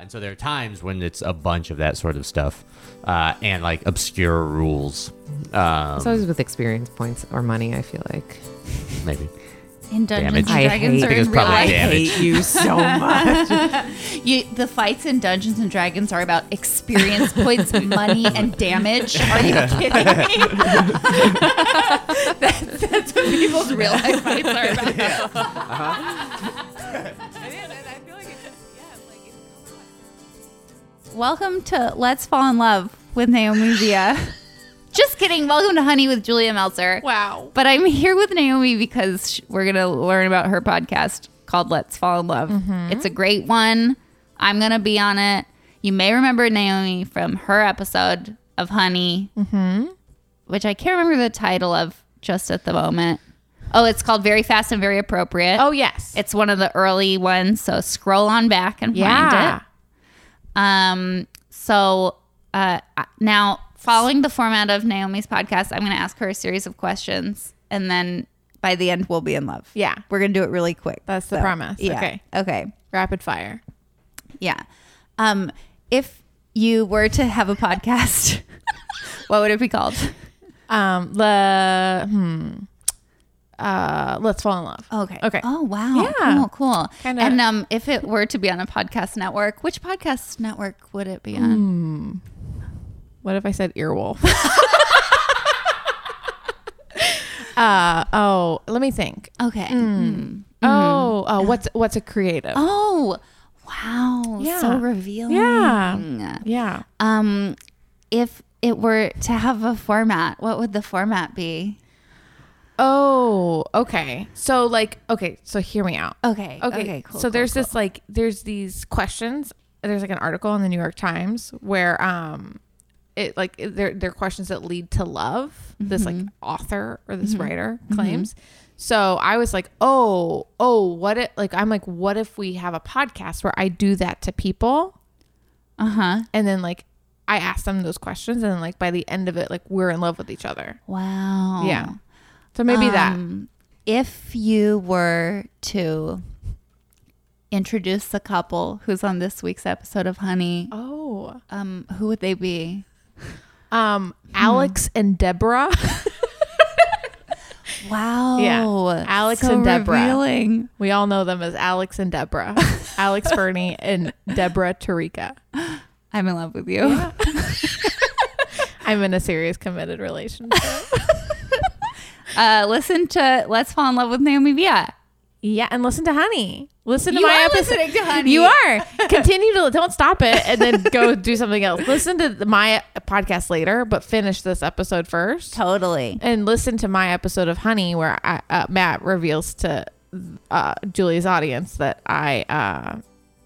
and so there are times when it's a bunch of that sort of stuff uh, and like obscure rules. Um, It's always with experience points or money. I feel like maybe. In Dungeons Damage. and I Dragons hate- or I think it's in real probably life. damage. you so much. You, the fights in Dungeons and Dragons are about experience points, money, and damage. Are you kidding me? that's, that's what people's real life fights are about. Welcome to Let's Fall in Love with Naomi Via. Just kidding. Welcome to Honey with Julia Meltzer. wow. But I'm here with Naomi because sh- we're going to learn about her podcast called Let's Fall in Love. Mm-hmm. It's a great one. I'm going to be on it. You may remember Naomi from her episode of Honey, mm-hmm. which I can't remember the title of just at the moment. Oh, it's called Very Fast and Very Appropriate. Oh yes. It's one of the early ones. So scroll on back and find yeah. it. Um, so uh, now, following the format of Naomi's podcast, I'm going to ask her a series of questions, and then by the end, we'll be in love. Yeah. we're going to do it really quick. That's the promise. Yeah. Okay. Okay. Rapid fire. Yeah. Um, if you were to have a podcast, what would it be called? Um. The hmm. Uh. Let's fall in love. Okay. Okay. Oh wow. Yeah. Cool. Cool. Kinda- And um, if it were to be on a podcast network, which podcast network would it be on? What if I said earwolf? uh. Oh. Let me think. Okay. Hmm. Oh. Uh, what's what's a creative? Oh, wow. Yeah. So revealing. Yeah. Yeah. Um, if it were to have a format, what would the format be? Oh. Okay. So like. Okay. So hear me out. Okay. Okay. cool. so cool, there's cool. this like there's these questions. There's like an article in the New York Times where um it like it- they're they're questions that lead to love. This like author or this writer claims. So I was like, oh, oh, what it like I'm like, what if we have a podcast where I do that to people Uh huh. and then like I ask them those questions and then like by the end of it, like we're in love with each other. Wow. Yeah. So maybe that. Um, If you were to introduce the couple who's on this week's episode of Honey, Oh. um, who would they be? Um Alex and Deborah. Wow. Yeah. Alex so and Deborah. Revealing. We all know them as Alex and Deborah. Alex Fernie and Deborah Tarika. I'm in love with you. I'm in a serious committed relationship. Uh, listen to Let's Fall in Love with Naomi Via. yeah, and listen to Honey. Listen to You my episode. listening to Honey. You are. Continue to don't stop it and then go do something else. Listen to my podcast later, but finish this episode first. Totally. And listen to my episode of Honey where I, uh, Matt reveals to uh, Julie's audience that I uh,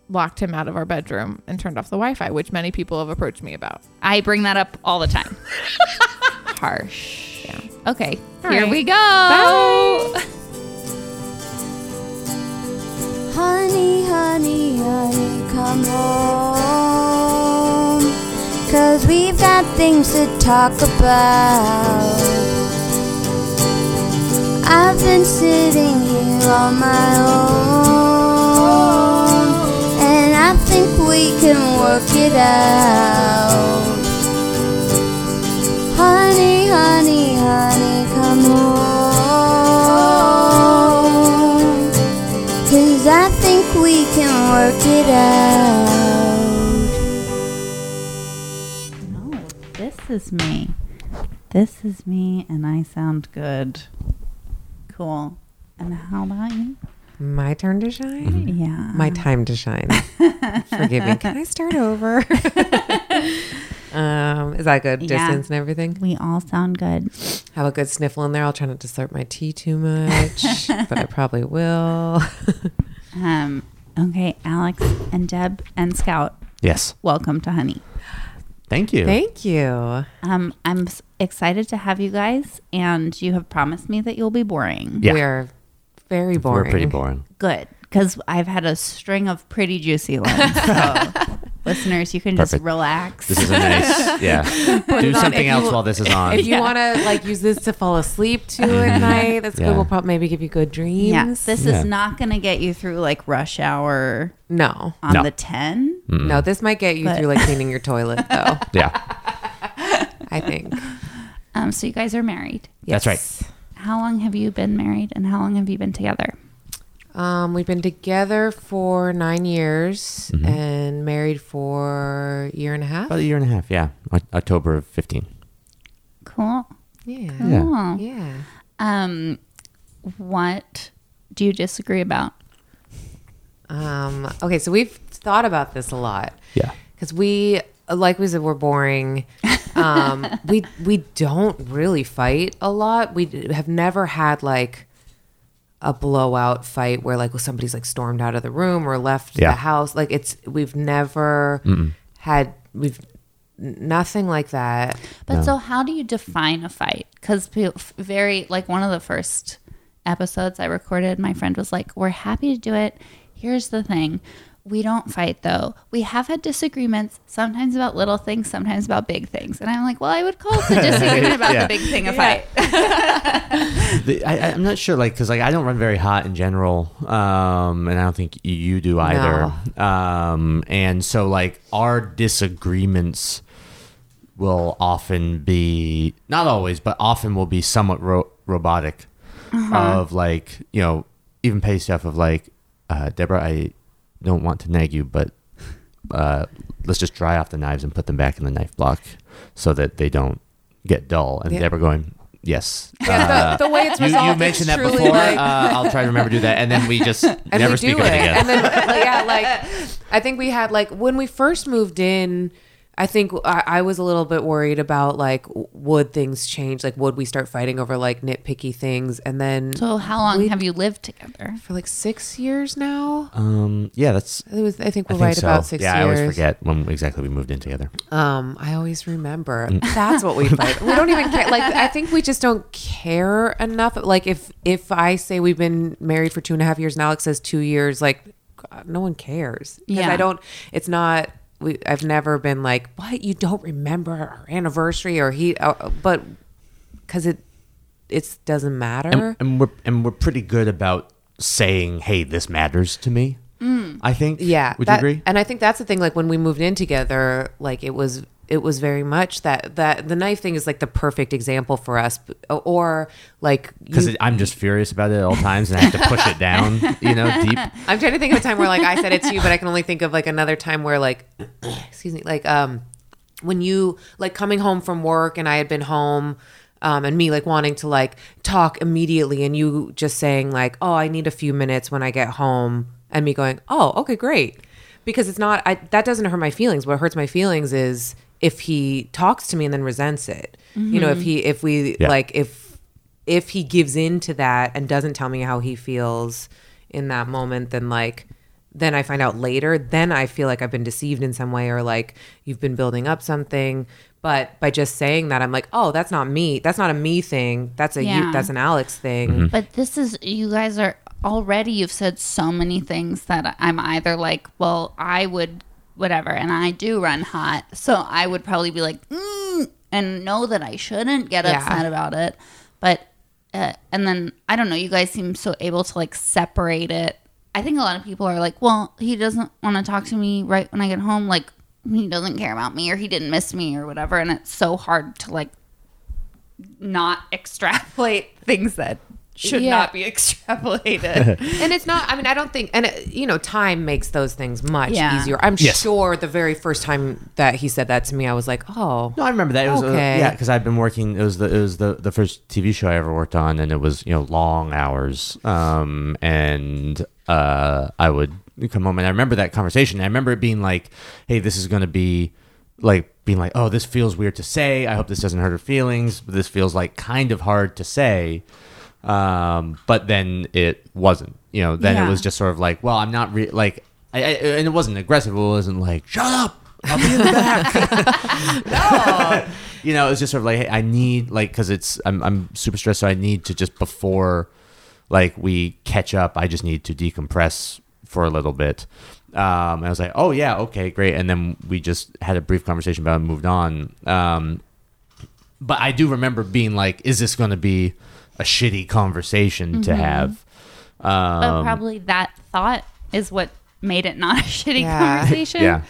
locked him out of our bedroom and turned off the Wi-Fi, which many people have approached me about. I bring that up all the time. Harsh. Okay, All here right. we go. Bye. Honey, honey, honey, come home. Cause we've got things to talk about. I've been sitting here on my own. And I think we can work it out. Honey, honey, honey, come home. Cause I think we can work it out. No, this is me. This is me, and I sound good. Cool. And how about you? My turn to shine? Mm-hmm. Yeah. My time to shine. Forgive me. Can I start over? um, is that good? Yeah. Distance and everything? We all sound good. Have a good sniffle in there. I'll try not to slurp my tea too much, but I probably will. Um. Okay, Alex and Deb and Scout, Yes. welcome to Honey. Thank you. Thank you. Um, I'm excited to have you guys, and you have promised me that you'll be boring. Yeah. We are very boring. We're pretty boring. Good, because I've had a string of pretty juicy ones. So listeners, you can just relax. This is a nice, yeah. Do something if you- else while this is on. If you want to like use this to fall asleep to at night, that's Yeah. good. We'll probably maybe give you good dreams. yeah, this Yeah. is not going to get you through like rush hour no, on No. the 10. no, this might get you But- through like cleaning your toilet though. yeah, I think. Um, so you guys are married. Yes. That's right. How long have you been married and how long have you been together? Um, we've been together for nine years and married for a year and a half. about a year and a half. Yeah, O- October of fifteen. Cool. Yeah. Yeah. Cool. Yeah. Um, what do you disagree about? Um, okay, so we've thought about this a lot. Yeah. because we like we said we're boring um we we don't really fight a lot we have never had like a blowout fight where like somebody's like stormed out of the room or left Yeah. the house like it's we've never had we've nothing like that But so, how do you define a fight? Because very like one of the first episodes I recorded, my friend was like, "We're happy to do it. Here's the thing." We don't fight though. We have had disagreements, sometimes about little things, sometimes about big things. And I'm like, well, I would call the disagreement about Yeah. the big thing a fight. The, I, I- I'm not sure, like, because like I don't run very hot in general, um, and I don't think you do either. Um, and so like our disagreements will often be not always, but often will be somewhat ro- robotic. Of like you know even pay stuff of like uh, Deborah, I don't want to nag you, but uh, let's just dry off the knives and put them back in the knife block so that they don't get dull. And Yeah. Deborah going, yes. Yeah, the- the way it's you, you mentioned that before. like- uh, I'll try to remember to do that. And then we just never we speak of it again. and then yeah like i think we had like when we first moved in i think I, I was a little bit worried about like would things change like would we start fighting over like nitpicky things and then So, how long We- have you lived together? for like six years now um, yeah, that's. it was i think we're think right so. about six yeah, years I always forget when exactly we moved in together. um i always remember Mm. that's what we fight we don't even care like i think we just don't care enough like if if i say we've been married for two and a half years and alex says two years like God, no one cares because Yeah. i don't it's not we i've never been like what you don't remember our anniversary or he uh, but because it it doesn't matter And, and we're and we're pretty good about saying, "Hey, this matters to me." I think. yeah Would that- you agree? and i think that's the thing like when we moved in together like it was it was very much that that the knife thing is like the perfect example for us or like Because I'm just furious about it at all times, and I have to push it down, you know, deep. I'm trying to think of a time where like I said it to you, but I can only think of like another time where like, excuse me, like um, when you like coming home from work and I had been home, um, and me like wanting to like talk immediately, and you just saying like, oh, I need a few minutes when I get home, and me going, oh, okay, great, because it's not I that doesn't hurt my feelings. What hurts my feelings is if he talks to me and then resents it. You know, if he if we Yeah. like if if he gives in to that and doesn't tell me how he feels in that moment then like then i find out later then i feel like i've been deceived in some way or like you've been building up something but by just saying that i'm like oh that's not me that's not a me thing that's a Yeah. you that's an alex thing Mm-hmm. But this is, you guys are already, you've said so many things that I'm either like, well, I would, whatever, and I do run hot. So I would probably be like, mm, and know that I shouldn't get Yeah. upset about it. But, uh, and then I don't know, you guys seem so able to like separate it. I think a lot of people are like, well, he doesn't want to talk to me right when I get home. Like, he doesn't care about me or he didn't miss me or whatever. And it's so hard to like not extrapolate things that should Yeah. not be extrapolated. and it's not i mean i don't think and it, you know time makes those things much Yeah. easier i'm Yes. sure the very first time that he said that to me i was like oh No, I remember that. It was uh, Okay. yeah, because I've been working. It was the it was the the first TV show I ever worked on, and it was you know long hours. Um, and uh, I would come home, and I remember that conversation. I remember it being like, "Hey, this is going to be like being like, oh, this feels weird to say. I hope this doesn't hurt her feelings. But this feels like kind of hard to say." Um, but then it wasn't. You know, then Yeah. it was just sort of like, well, I'm not re- like, I, I, and it wasn't aggressive. It wasn't like, shut up. I'll be in the back. no. You know, it's just sort of like, hey, I need like, cause it's, I'm, I'm super stressed. So I need to just before like we catch up, I just need to decompress for a little bit. Um, and I was like, oh yeah, okay, great. And then we just had a brief conversation about it and moved on. Um, but I do remember being like, is this going to be a shitty conversation to have? But Um, probably that thought is what made it not a shitty Yeah. conversation. yeah,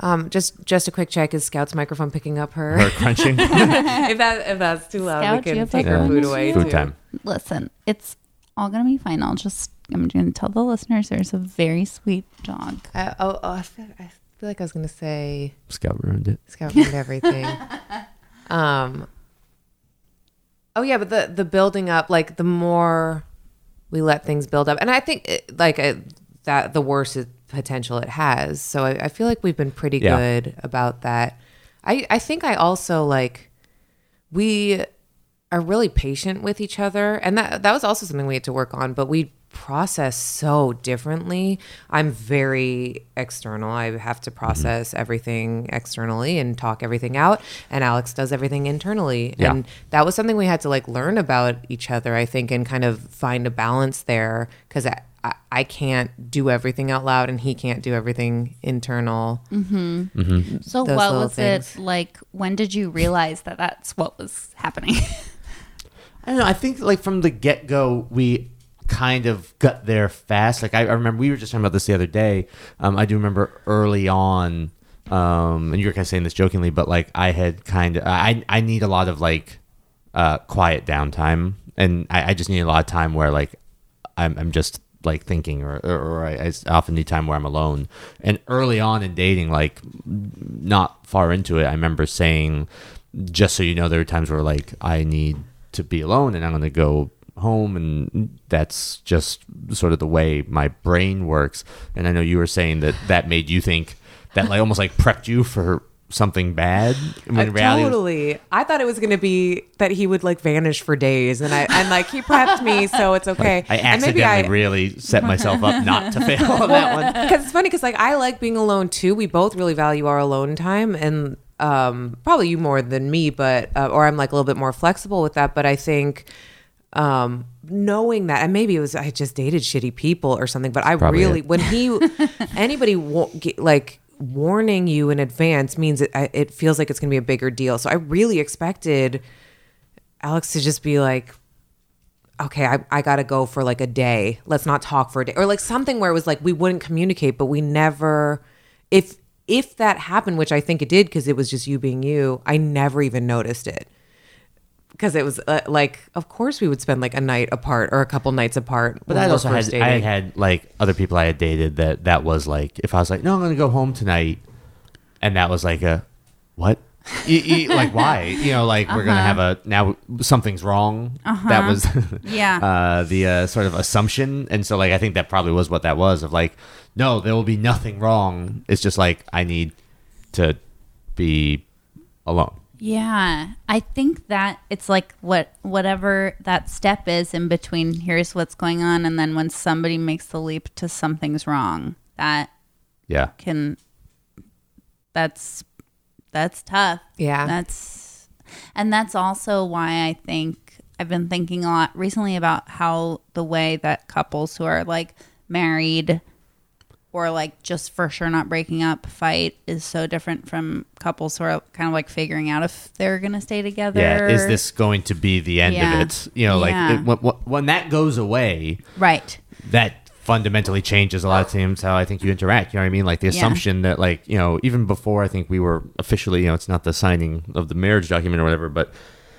Um, just just a quick check. Is Scout's microphone picking up her? or crunching. if that if that's too loud, Scout, we can take her in food this away. Food too. time. Listen, it's all gonna be fine. I'll just I'm going to tell the listeners there's a very sweet dog. I, oh, oh, I feel, I feel like I was gonna say Scout ruined it. Scout ruined everything. um. Oh yeah, but the the building up, like the more we let things build up, and I think it, like that the worse it, potential it has. So I, I feel like we've been pretty Yeah. good about that. I I think I also like we are really patient with each other and that that was also something we had to work on but we process so differently i'm very external i have to process everything externally and talk everything out and alex does everything internally Yeah. and that was something we had to like learn about each other i think and kind of find a balance there because I, I, I can't do everything out loud and he can't do everything internal Hmm. Hmm. So Those what was things. it like? When did you realize that that's what was happening? I don't know. I think like from the get go, we kind of got there fast. Like I, I remember we were just talking about this the other day. Um, I do remember early on, um, and you were kind of saying this jokingly, but like I had kind of I I need a lot of like uh, quiet downtime, and I, I just need a lot of time where like I'm I'm just like thinking or, or, or I, I often need time where I'm alone and early on in dating like not far into it I remember saying just so you know there are times where like I need to be alone and I'm to go home and that's just sort of the way my brain works and I know you were saying that that made you think that like almost like prepped you for something bad when in Uh, was- totally. I thought it was going to be that he would like vanish for days, and I and like he prepped me, so it's okay. I and accidentally maybe I really set myself up not to fail on that one because it's funny because like I like being alone too. We both really value our alone time, and um, probably you more than me, but uh, or I'm like a little bit more flexible with that. But I think um, knowing that, and maybe it was I just dated shitty people or something. But I Probably really it. when he anybody wa- get, like warning you in advance means it, it feels like it's going to be a bigger deal. So I really expected Alex to just be like okay, I, I gotta go for like a day. Let's not talk for a day. Or like something where it was like we wouldn't communicate, but we never if if that happened, which I think it did because it was just you being you, I never even noticed it. Because it was uh, like, of course, we would spend like a night apart or a couple nights apart. But I also had first I had had like other people I had dated that that was like if I was like no I'm gonna go home tonight, and that was like a what. You- you- like why? You know like we're gonna have a now something's wrong. That was Yeah. uh the uh, sort of assumption. And so like i think that probably was what that was of like no there will be nothing wrong. It's just like i need to be alone Yeah, I think that it's like what whatever that step is in between. Here's what's going on, and then when somebody makes the leap to something's wrong, that yeah can that's that's tough. Yeah. That's and that's also why I think I've been thinking a lot recently about how the way that couples who are like married or like just for sure not breaking up fight is so different from couples who are kind of like figuring out if they're gonna stay together. yeah is this going to be the end Yeah. of it you know Yeah. like it, when, when that goes away right? that fundamentally changes a lot of oh. times how I think you interact. You know what I mean? Like the Yeah. assumption that like, you know, even before I think we were officially, you know, it's not the signing of the marriage document or whatever, but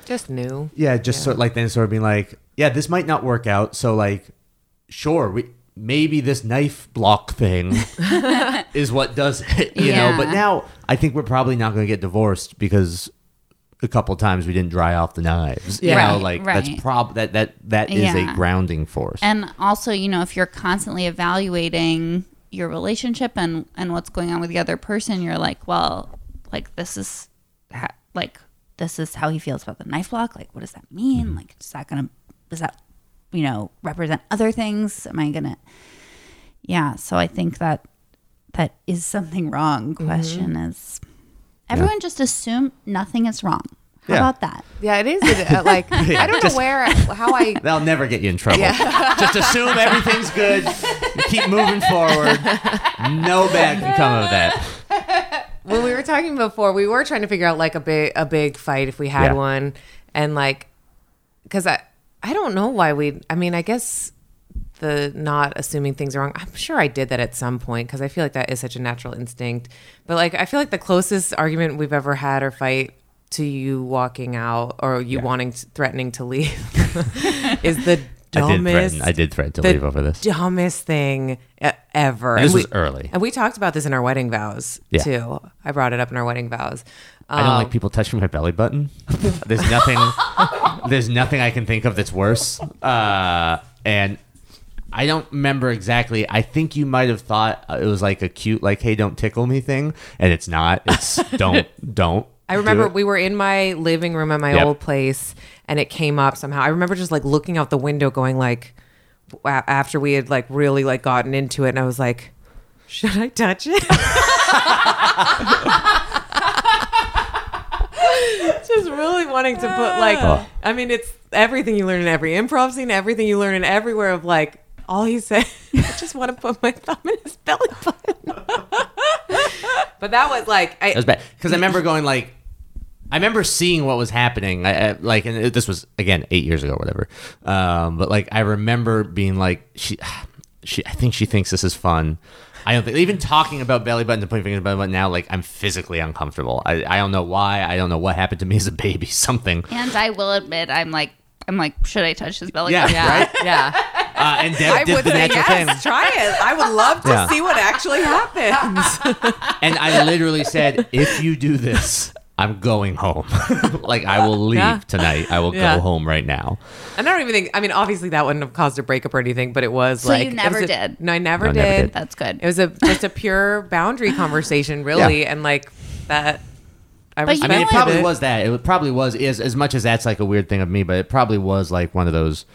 just new. yeah, just sort of like then sort of being like, yeah, this might not work out. So like, sure, we maybe this knife block thing is what does it, you know. But now I think we're probably not going to get divorced because a couple times we didn't dry off the knives. You Yeah. know, Right, like right. that's prob that that that is Yeah. a grounding force. And also, you know, if you're constantly evaluating your relationship and and what's going on with the other person, you're like, well, like this is ha- like this is how he feels about the knife block. Like, what does that mean? Mm-hmm. Like, is that gonna does that you know represent other things? Am I gonna? Yeah. So I think that that is something wrong. Question is, everyone just assume nothing is wrong. How Yeah. about that? Yeah, it is. It, uh, like I don't know where how I They'll never get you in trouble. Just assume everything's good. Keep moving forward. No bad can come of that. when we were talking before, we were trying to figure out like a big a big fight if we had Yeah. one, and like because I I don't know why we. I mean, I guess the not assuming things are wrong. I'm sure I did that at some point because I feel like that is such a natural instinct. But like I feel like the closest argument we've ever had or fight to you walking out or you wanting to, threatening to leave is the I did dumbest. threaten. I did threaten to leave over this. dumbest thing ever. And this we, was early. and we talked about this in our wedding vows Yeah. too. I brought it up in our wedding vows. I don't Um, like people touching my belly button. There's nothing. there's nothing I can think of that's worse. Uh, and I don't remember exactly. I think you might have thought uh, it was like a cute, like, "Hey, don't tickle me" thing, and it's not. It's don't, don't. I remember we were in my living room at my Yep. old place, and it came up somehow. I remember just like looking out the window, going like, a- after we had like really like gotten into it, and I was like, should I touch it? just really wanting to put like, Oh. I mean, it's everything you learn in every improv scene, everything you learn in everywhere of like. All he said, I just want to put my thumb in his belly button. but that was like, I, That was bad because I remember going like, I remember seeing what was happening. I, I like, and it, this was again eight years ago, or whatever. Um, but like, I remember being like, she, she, I think she thinks this is fun. I don't think even talking about belly button and putting fingers in belly button now, like I'm physically uncomfortable. I, I don't know why. I don't know what happened to me as a baby. Something. And I will admit, I'm like, I'm like, should I touch his belly? Yeah, button? yeah, right. yeah. Uh, and Deb I did would the say natural yes. thing. Try it. I would love to Yeah. see what actually happens. And I literally said, if you do this, I'm going home. like I will leave Yeah. tonight. I will Yeah. go home right now. and I don't even think. I mean, obviously that wouldn't have caused a breakup or anything, but it was So like you never was a- did? No, I never, No, did. never did. That's good. It was a just a pure boundary conversation, really, Yeah. and like that. I, But you I mean, it probably what? was that. It probably was as as much as that's like a weird thing of me, but it probably was like one of those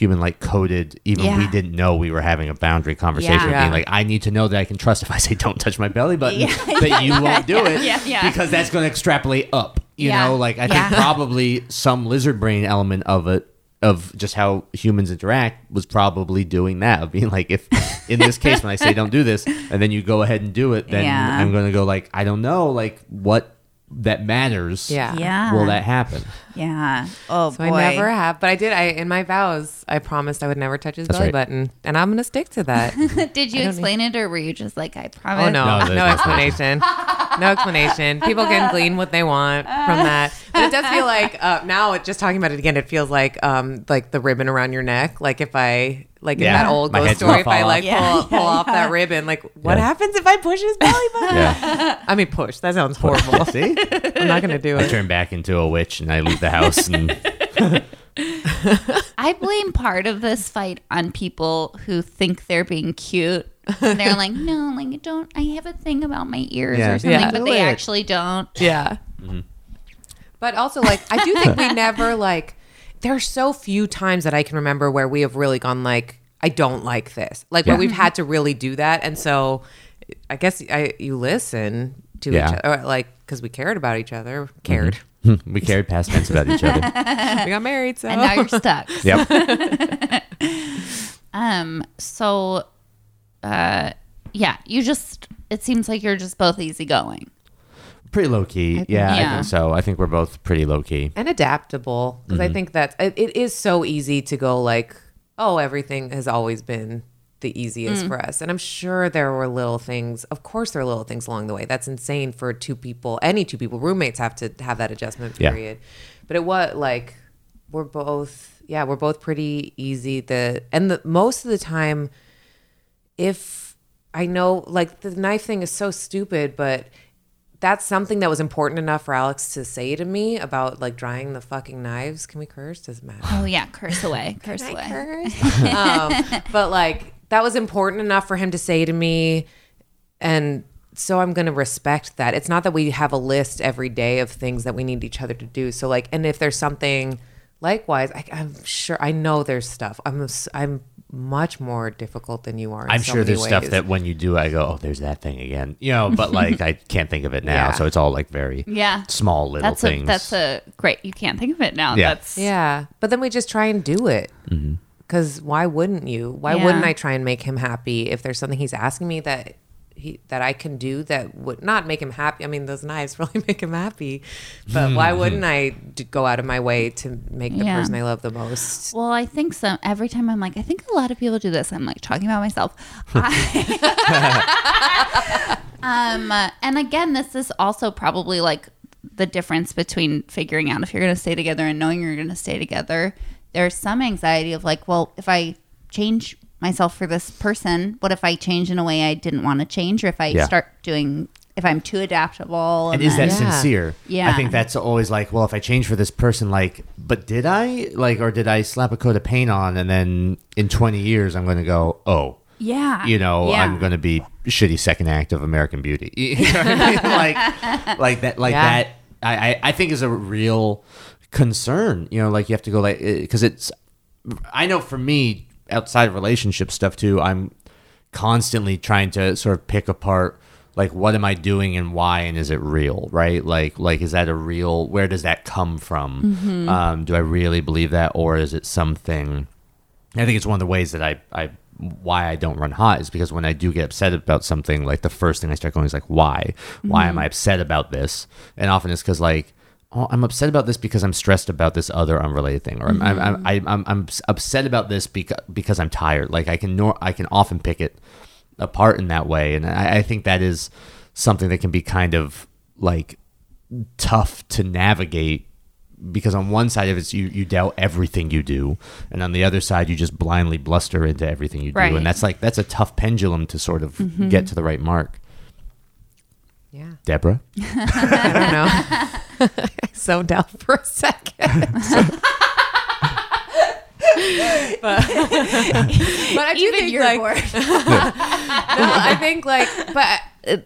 human like coded. Even we didn't know we were having a boundary conversation. Yeah. of Yeah. Being like, I need to know that I can trust if I say don't touch my belly button that you won't do it yeah, yeah. because that's going to extrapolate up. You Yeah. know, like I Yeah. think probably some lizard brain element of it of just how humans interact was probably doing that of being like if in this case when I say don't do this and then you go ahead and do it then Yeah. I'm going to go like I don't know like what that matters yeah, Yeah. will that happen? Yeah. Oh So boy. I never have, but I did. I in my vows, I promised I would never touch his That's belly right. button, and I'm gonna stick to that. Did you don't explain it, or were you just like, I promise? Oh no, No, no, no explanation. no explanation. People can glean what they want from that. But it does feel like uh, now, just talking about it again, it feels like um like the ribbon around your neck. Like if I like in that old My ghost story, if I like off. Yeah, pull, pull yeah, off that ribbon, like what Yeah. happens if I push his belly button? Yeah. I mean, push. That sounds horrible. See? I'm not gonna do I it. I turn back into a witch and I leave the house and I blame part of this fight on people who think they're being cute. And they're like, no, like, I don't, I have a thing about my ears Yeah. or something, Yeah. but they it. actually don't. Yeah. Mm-hmm. But also, like, I do think we never like. There are so few times that I can remember where we have really gone like, I don't like this, like where Yeah. we've mm-hmm. had to really do that, and so I guess I you listen to Yeah. each other, or, like because we cared about each other, mm-hmm. cared. we carried past tense about each other. we got married, so And now you're stuck. Yep. Um, so, uh, yeah, you just, it seems like you're just both easygoing. Pretty low key. Yeah, I think so. I think we're both pretty low key. and adaptable because I think that it, it is so easy to go like, oh, everything has always been the easiest for us. And I'm sure there were little things. Of course, there are little things along the way. That's insane for two people. Any two people, roommates have to have that adjustment Yeah. period. But it was like we're both, yeah, we're both pretty easy. The and the most of the time, if I know, like the knife thing is so stupid, but that's something that was important enough for Alex to say to me about like drying the fucking knives. Can we curse? Doesn't matter. Oh, yeah, curse away, curse away. Curse? um, but like that was important enough for him to say to me, and so I'm going to respect that. It's not that we have a list every day of things that we need each other to do. So like, and if there's something likewise, I, I'm sure I know there's stuff. I'm I'm much more difficult than you are. in I'm so sure many there's stuff that when you do, I go, oh, there's that thing again, you know. But like, I can't think of it now, Yeah. so it's all like very Yeah. small little That's a things. that's a great. You can't think of it now. Yeah. That's Yeah, but then we just try and do it. Mm-hmm. Because why wouldn't you? Why Yeah. wouldn't I try and make him happy if there's something he's asking me that he that I can do that would not make him happy? I mean, those knives really make him happy, but why wouldn't I d- go out of my way to make the Yeah. person I love the most? Well, I think so. Every time I'm like, I think a lot of people do this. I'm like talking about myself. I- um, and again, this is also probably like the difference between figuring out if you're going to stay together and knowing you're going to stay together. There's some anxiety of like, well, if I change myself for this person, what if I change in a way I didn't want to change, or if I Yeah. start doing, if I'm too adaptable, and is that then- Yeah. sincere? Yeah. I think that's always like, well, if I change for this person, like, but did I like, or did I slap a coat of paint on, and then in 20 years I'm going to go, oh, yeah, you know, yeah. I'm going to be shitty second act of American Beauty. You know what I mean? like, like that, like Yeah. that. I, I, I think is a real concern. You know, like you have to go like eh, because it's. I know for me, outside of relationship stuff too, I'm constantly trying to sort of pick apart like what am I doing and why and is it real, right? Like like is that a real? Where does that come from? Mm-hmm. Um, do I really believe that, or is it something? I think it's one of the ways that I, I why I don't run hot is because when I do get upset about something, like the first thing I start going is like, why? Why am mm-hmm. I upset about this? And often it's because like, oh, I'm upset about this because I'm stressed about this other unrelated thing, or I'm I'm, I'm, mm-hmm. I'm, I'm, I'm upset about this because because I'm tired. Like I can nor- I can often pick it apart in that way, and I, I think that is something that can be kind of like tough to navigate because on one side of it you you doubt everything you do and on the other side you just blindly bluster into everything you do Right. and that's like that's a tough pendulum to sort of mm-hmm. get to the right mark Yeah, deborah I don't know. I zoned out for a second. but, but I do Even think, you're like, bored. no, I think like, but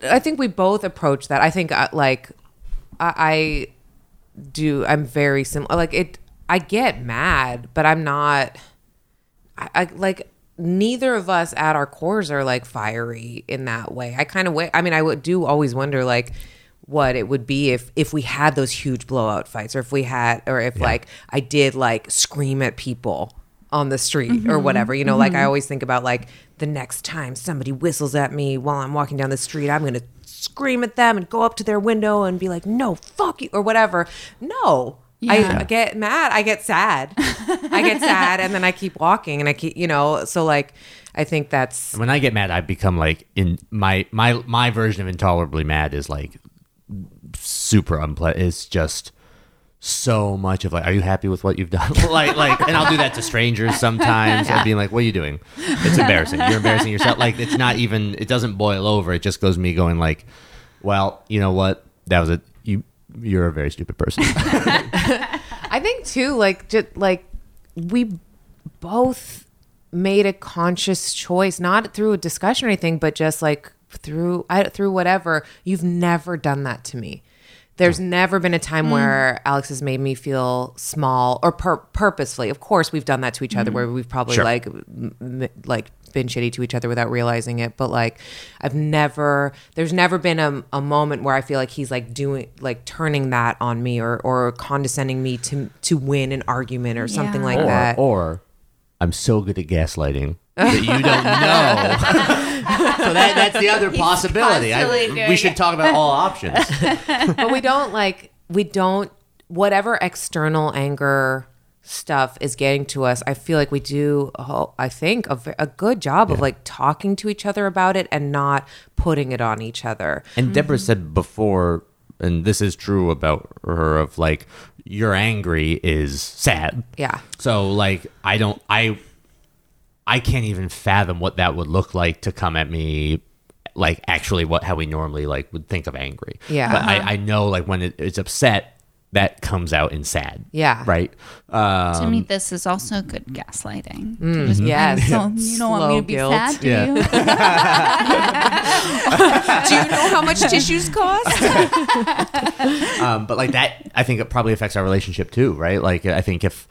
I think we both approach that. I think uh, like, I, I do. I'm very similar. Like it, I get mad, but I'm not. I, I like neither of us at our cores are like fiery in that way. I kind of wait. I mean, I would do always wonder like what it would be if if we had those huge blowout fights or if we had or if like I did like scream at people on the street or mm-hmm. whatever. You know, like I mm-hmm. always think about like the next time somebody whistles at me while I'm walking down the street, I'm going to scream at them and go up to their window and be like, "No, fuck you" or whatever. No. Yeah. I get mad. I get sad. I get sad, and then I keep walking, and I keep, you know. So like, I think that's when i get mad i become like in my my my version of intolerably mad is like super unpleasant. It's just so much of like are you happy with what you've done? Like like and i'll do that to strangers sometimes and being like what are you doing? It's embarrassing. You're embarrassing yourself. Like it's not even it doesn't boil over. It just goes me going like well you know what? That was a you you're a very stupid person. I think too, like just like we both made a conscious choice, not through a discussion or anything, but just like through I, through whatever. You've never done that to me. There's never been a time mm. where Alex has made me feel small or pur- purposefully. Of course, we've done that to each other mm. where we've probably Sure. like m- m- like been shitty to each other without realizing it. But like, I've never. There's never been a, a moment where I feel like he's like doing like turning that on me or or condescending me to to win an argument or something like or, that. or I'm so good at gaslighting that you don't know. so that, that's the other possibility. constantly I, doing we should it. talk about all options. but we don't like we don't whatever external anger stuff is getting to us i feel like we do oh, i think a, a good job of like talking to each other about it and not putting it on each other And mm-hmm. Deborah said before, and this is true about her, of like, you're angry is sad. yeah So like, I don't, I, I can't even fathom what that would look like to come at me. Like actually, what how we normally like would think of angry. Yeah. but I, I know like when it, it's upset, that comes out in sad. Yeah. right. Um, to me, this is also good gaslighting. To just yes. pretend, So you don't want me to be guilt. sad, do Yeah. you? do you know how much tissues cost um, but like that i think it probably affects our relationship too right like i think if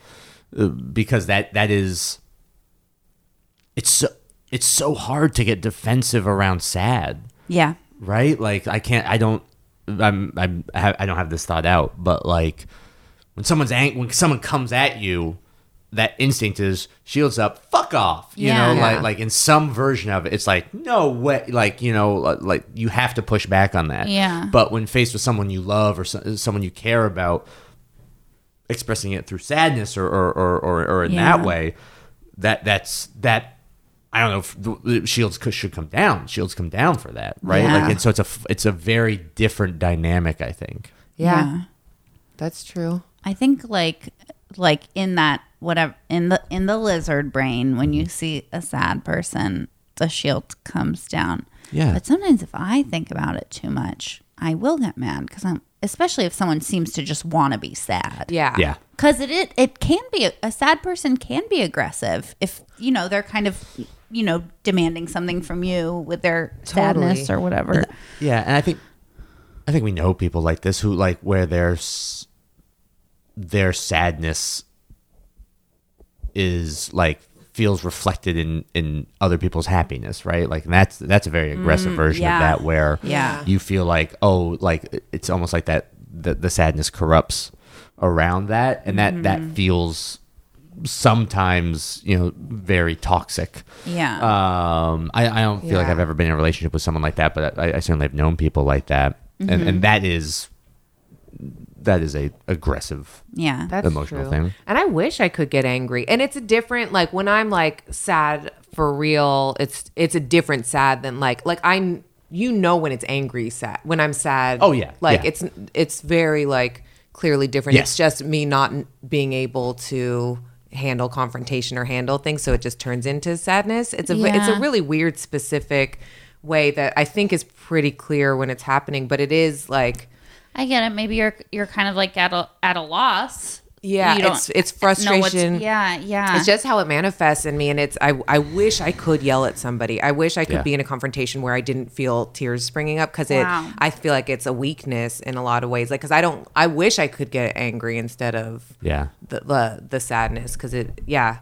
uh, because that that is it's so it's so hard to get defensive around sad, Yeah. right? Like I can't, I don't, I'm, I'm, I don't have this thought out, but like when someone's ang- when someone comes at you, that instinct is shields up, fuck off, you Yeah. know, Yeah. like like in some version of it, it's like no way, like you know, like you have to push back on that. Yeah. But when faced with someone you love or so, someone you care about, expressing it through sadness or or or, or, or in Yeah. that way, that that's that. I don't know if the- the shields should come down. Shields come down for that, right? Yeah. Like, and so it's a f- it's a very different dynamic. I think. Yeah, that's true. I think like like in that whatever in the in the lizard brain when you mm-hmm. see a sad person, the shield comes down. Yeah. But sometimes if I think about it too much, I will get mad because I'm especially if someone seems to just want to be sad. Yeah, Yeah. Because it, it it can be a, a sad person can be aggressive if you know they're kind of you know demanding something from you with their sadness or whatever. Yeah, and I think I think we know people like this who like where their their sadness is like feels reflected in in other people's happiness, right? Like and that's that's a very mm, aggressive version yeah. of that where Yeah. you feel like oh like it's almost like that the, the sadness corrupts around that and that that mm-hmm. feels sometimes you know very toxic Yeah. um, I, I don't feel like I've ever been in a relationship with someone like that, but I, I certainly have known people like that, and Mm-hmm. and that is that is a aggressive. yeah. That's emotional true. thing. And I wish I could get angry. And it's a different like when I'm like sad for real, it's it's a different sad than like like I you know when it's angry sad. When I'm sad. Oh, yeah. Like Yeah. it's it's very like clearly different. Yes. It's just me not being able to handle confrontation or handle things so it just turns into sadness. It's a it's a really weird specific way that I think is pretty clear when it's happening, but it is like I get it. Maybe you're you're kind of like at a at a loss. Yeah, You it's it's frustration. Yeah, yeah. It's just how it manifests in me, and it's I. I wish I could yell at somebody. I wish I could Yeah. be in a confrontation where I didn't feel tears springing up because it. I feel like it's a weakness in a lot of ways. Like because I don't. I wish I could get angry instead of Yeah, the the, the sadness because it. Yeah,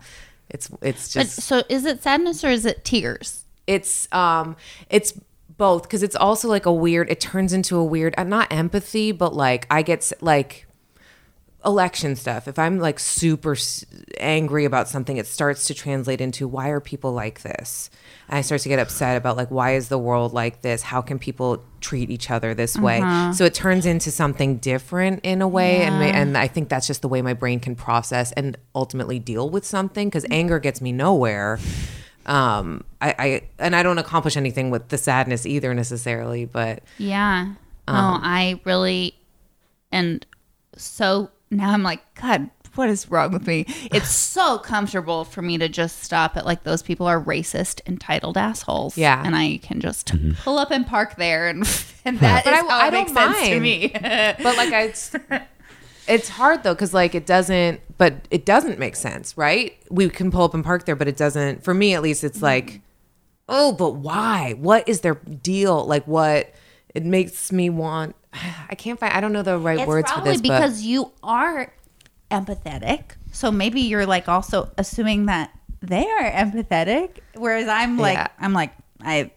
it's it's But just so is it sadness or is it tears? it's um it's both because it's also like a weird. It turns into a weird. uh, Not empathy, but like I get s- like election stuff. If i'm like super angry about something it starts to translate into why are people like this? And i start to get upset about like why is the world like this? How can people treat each other this way? So it turns into something different in a way and ma- and i think that's just the way my brain can process and ultimately deal with something because anger gets me nowhere. Um I, I and i don't accomplish anything with the sadness either necessarily but Yeah. Um, oh, I really and so now I'm like, God, what is wrong with me? It's so comfortable for me to just stop at like those people are racist, entitled assholes. Yeah. And I can just mm-hmm. pull up and park there and and that But is I- how I it makes sense to me. but like I, it's, it's hard though because like it doesn't, but it doesn't make sense, right? We can pull up and park there, but it doesn't. For me, at least, it's mm-hmm. like, oh, but why? What is their deal? Like what? It makes me want. I can't find. I don't know the right It's words for probably this, because you are empathetic. So maybe you're like also assuming that they are empathetic, whereas I'm like Yeah. I'm like I,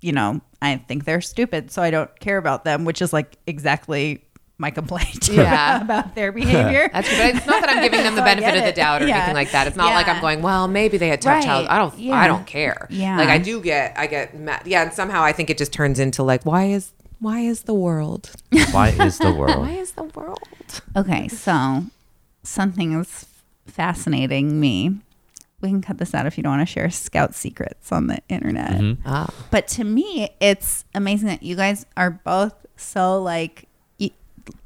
you know, I think they're stupid, so I don't care about them, which is like exactly my complaint Yeah. about, about their behavior. but that's but it's not that I'm giving them the So benefit of the doubt or Yeah. anything like that. It's not like I'm going, well, maybe they had tough Right. child. I don't. Yeah. I don't care. Yeah. Like I do get. I get mad. Yeah, and somehow I think it just turns into like, why is why is the world? why is the world? Why is the world? Okay, so something is fascinating me. We can cut this out if you don't want to share scout secrets on the internet. Ah. But to me, it's amazing that you guys are both so like e-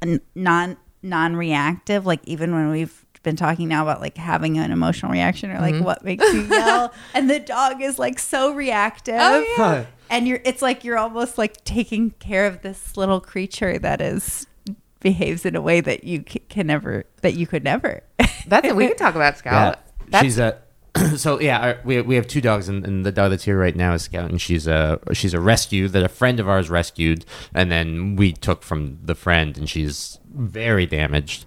n- non non reactive. Like even when we've been talking now about like having an emotional reaction or like what makes you yell, and the dog is like so reactive. Oh, yeah. And you're it's like you're almost like taking care of this little creature that is behaves in a way that you can never that you could never. That's it. We can talk about Yeah, Scout. That's she's a so yeah, our, we we have two dogs, and, and the dog that's here right now is Scout, and she's a she's a rescue that a friend of ours rescued, and then we took from the friend, and she's very damaged.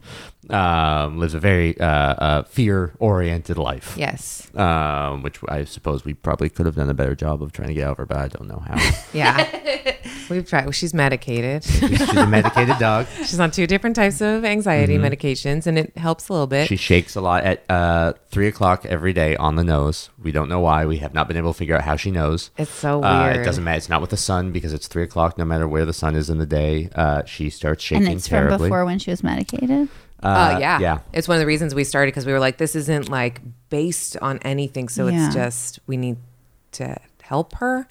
Um, lives a very uh, uh, fear oriented life. Yes. Um, which I suppose we probably could have done a better job of trying to get over, but I don't know how. Yeah. We've tried. Well, she's medicated. she's a medicated dog. she's on two different types of anxiety Mm-hmm. medications, and it helps a little bit. She shakes a lot at uh, three o'clock every day on the nose. We don't know why. We have not been able to figure out how she knows. It's so Uh, weird. it doesn't matter. It's not with the sun because it's three o'clock. No matter where the sun is in the day, uh, she starts shaking and it's terribly. from before when she was medicated. Uh, yeah. yeah. It's one of the reasons we started because we were like, this isn't like based on anything. So Yeah. it's just, we need to help her.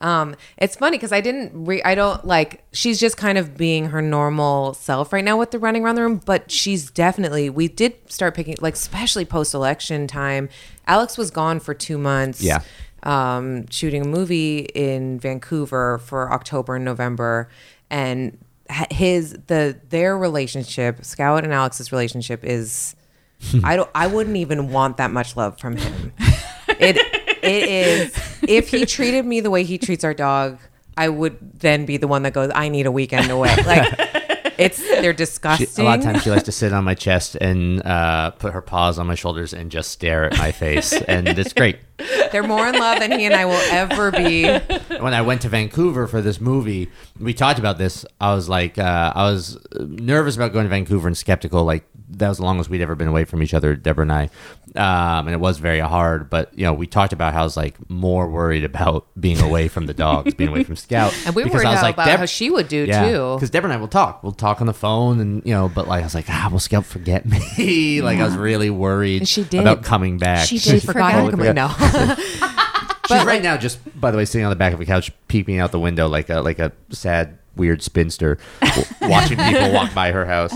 Um, it's funny because I didn't, re- I don't like, she's just kind of being her normal self right now with the running around the room, but she's definitely, we did start picking, like, especially post election time. Alex was gone for two months. Yeah. Um, shooting a movie in Vancouver for October and November. And his, the, their relationship, Scout and Alex's relationship is, I don't, I wouldn't even want that much love from him. It, it is, if he treated me the way he treats our dog, I would then be the one that goes, I need a weekend away. Like, it's, they're She, disgusting. a lot of times she likes to sit on my chest and uh, put her paws on my shoulders and just stare at my face, and it's great. They're more in love than he and I will ever be. when I went to Vancouver for this movie, we talked about this. I was like, uh, I was nervous about going to Vancouver and skeptical. Like that was the longest we'd ever been away from each other, Deborah and I, um, and it was very hard. But you know, we talked about how I was like more worried about being away from the dogs, being away from Scout, And we were worried I was about, like, about Deb- how she would do yeah, too. because Deborah and I will talk. We'll talk on the phone, and you know, but like I was like, ah, will Scout forget me? like I was really worried And she did. about coming back. She She did forgot forget. how to. No. She's right now just by the way sitting on the back of a couch peeping out the window like a like a sad weird spinster watching people walk by her house.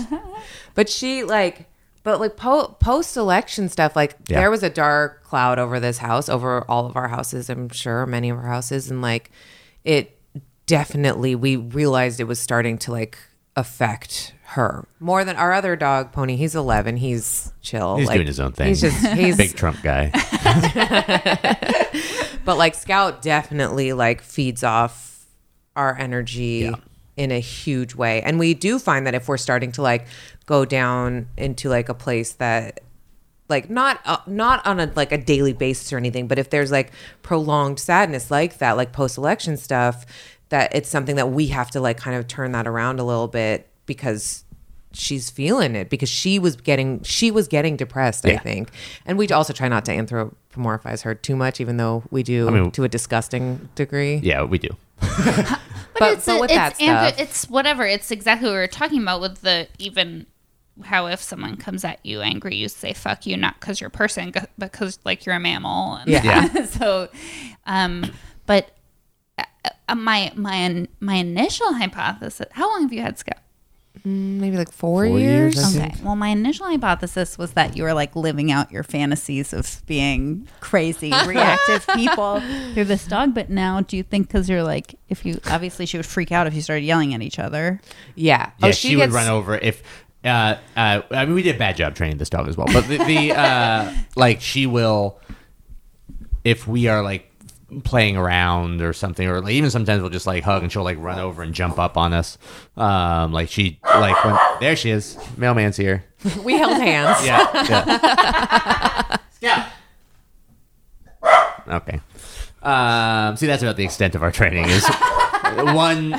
But she like, but like po- post election stuff, like Yeah. there was a dark cloud over this house, over all of our houses, I'm sure, many of our houses, and like it definitely we realized it was starting to like affect her more than our other dog, Pony. He's 11. He's chill. He's like, doing his own thing. He's just he's Big Trump guy. but like Scout definitely like feeds off our energy Yeah. in a huge way. And we do find that if we're starting to like go down into like a place that like not uh, not on a like a daily basis or anything, but if there's like prolonged sadness like that, like post election stuff, that it's something that we have to like kind of turn that around a little bit because she's feeling it because she was getting she was getting depressed i think and we also try not to anthropomorphize her too much even though we do I mean- to a disgusting degree Yeah, we do. but, but with that antho- stuff it's whatever. It's exactly what we were talking about with the even how if someone comes at you angry, you say "fuck you," not because you're a person, but because like you're a mammal. And Yeah. so, um, but my my my initial hypothesis. How long have you had Scout? maybe like four, Four years, years, Okay. Well, my initial hypothesis was that you were like living out your fantasies of being crazy, reactive people through this dog. But now, do you think because you're like, if you obviously she would freak out if you started yelling at each other? yeah Yeah, oh she, would run over if. Uh, uh, I mean, we did a bad job training this dog as well, but the, the uh, like she will, if we are like playing around or something, or like, even sometimes we'll just like hug and she'll like run over and jump up on us. Um, like she like when there she is, mailman's here. we held hands Yeah. yeah. Scout. Okay. Um, see, that's about the extent of our training. Is one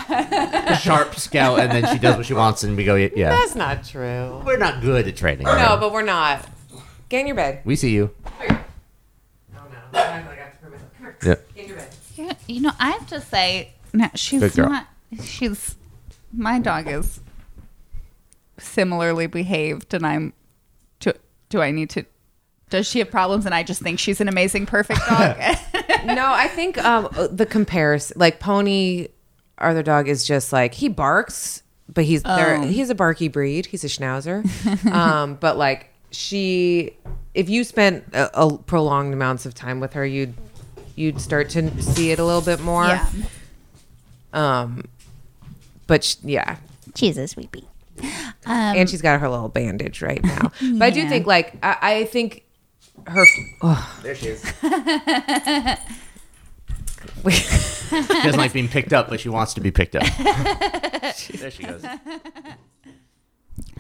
sharp scout, and then she does what she wants, and we go, yeah. that's not true We're not good at training. no but we're not get in your bed we see you. oh no I'm not gonna have to prove myself. Come here. Yeah. Get in your bed Yeah, you know, I have to say, no, she's Good girl. not. She's my dog is similarly behaved, and I'm. Do, do I need to? Does she have problems? And I just think she's an amazing, perfect dog. no, I think um, the comparison, like Pony, our other dog, is just like he barks, but he's there. He's a barky breed. He's a Schnauzer, um, but like she, if you spent a, a prolonged amounts of time with her, you'd you'd start to see it a little bit more. yeah. Um, but sh- yeah, She's a sweepy. Um, and she's got her little bandage right now. But I do think like I, I think her. Oh, There she is. she doesn't like being picked up, but she wants to be picked up. there she goes.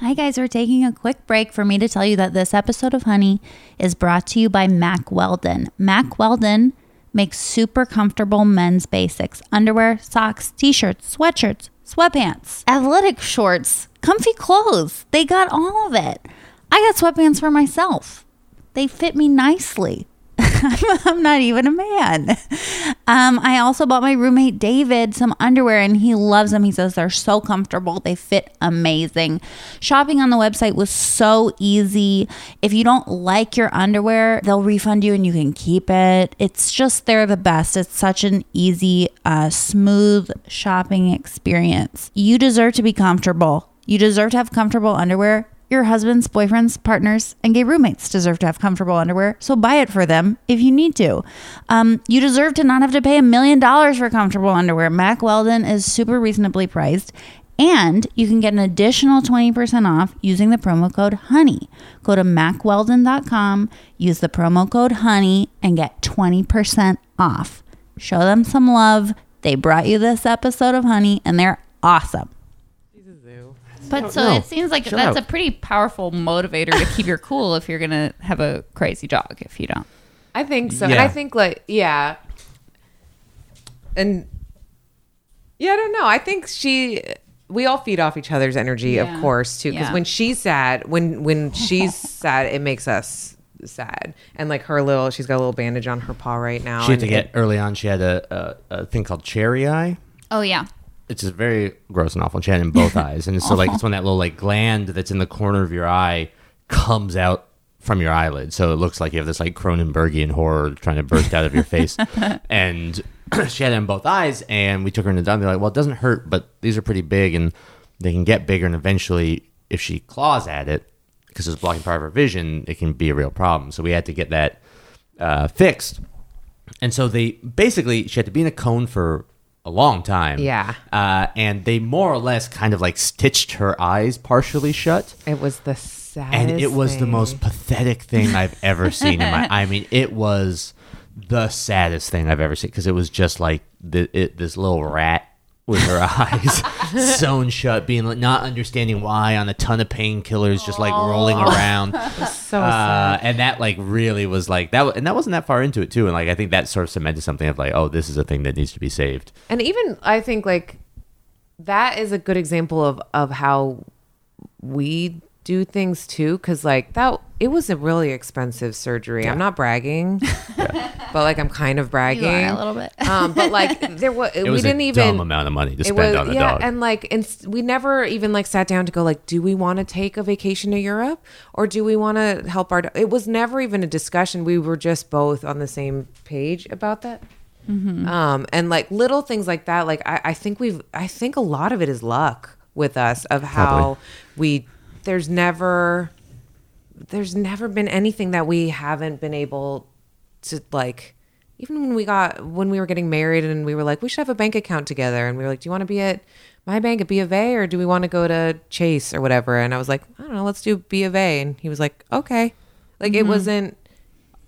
Hi, guys. We're taking a quick break for me to tell you that this episode of Honey is brought to you by Mack Weldon. Mack Weldon makes super comfortable men's basics underwear, socks, t shirts, sweatshirts, sweatpants, athletic shorts, comfy clothes. They got all of it. I got sweatpants for myself, they fit me nicely. I'm, not even a man. Um, I also bought my roommate David some underwear and he loves them. He says they're so comfortable, they fit amazing. Shopping on the website was so easy. If you don't like your underwear, they'll refund you and you can keep it. It's just, they're the best. It's such an easy, uh, smooth shopping experience. You deserve to be comfortable. You deserve to have comfortable underwear. Your husbands, boyfriends, partners, and gay roommates deserve to have comfortable underwear, so buy it for them if you need to. Um, you deserve to not have to pay a million dollars for comfortable underwear. Mack Weldon is super reasonably priced, and you can get an additional 20% off using the promo code HONEY. Go to mackweldon.com, use the promo code HONEY, and get 20% off. Show them some love. They brought you this episode of Honey, and they're awesome. But so know. it seems like Shut that's up. a pretty powerful motivator to keep your cool if you're gonna have a crazy dog. If you don't, I think so. And I think like yeah. And yeah, I don't know. I think she we all feed off each other's energy, Yeah. of course, too. Because Yeah. when she's sad, when when she's sad, it makes us sad. And like her little, she's got a little bandage on her paw right now. She had to and get early on. She had a, a, a thing called cherry eye. oh yeah, It's just very gross and awful. She had it in both eyes, and so like it's when that little like gland that's in the corner of your eye comes out from your eyelid, so it looks like you have this like Cronenbergian horror trying to burst out of your face. and she had it in both eyes, and we took her into the doctor. They're like, "Well, it doesn't hurt, but these are pretty big, and they can get bigger, and eventually, if she claws at it, because it's blocking part of her vision, it can be a real problem." So we had to get that uh, fixed. And so they basically she had to be in a cone for a long time. Yeah. Uh, and they more or less kind of like stitched her eyes partially shut. It was the saddest. And it was the most pathetic thing I've ever seen in my. I mean, it was the saddest thing I've ever seen because it was just like the, it, this little rat with her eyes sewn shut, being like, not understanding why on a ton of painkillers, just like rolling around. so Uh, and that like really was like that, and that wasn't that far into it too. And like I think that sort of cemented something of like, oh, this is a thing that needs to be saved. and even I think like that is a good example of of how we do things too because like that it was a really expensive surgery i'm not bragging but like i'm kind of bragging you are a little bit. um but like there was It we was didn't a even dumb amount of money to spend was on the yeah dog. and like and we never even like sat down to go like do we want to take a vacation to europe or do we want to help our it was never even a discussion we were just both on the same page about that um and like little things like that like I, I think we've i think a lot of it is luck with us of how Probably. we there's never there's never been anything that we haven't been able to like even when we got when we were getting married and we were like we should have a bank account together. And we were like do you want to be at my bank at B of A or do we want to go to Chase or whatever? And I was like I don't know let's do B of A. And he was like okay. Like it mm-hmm. wasn't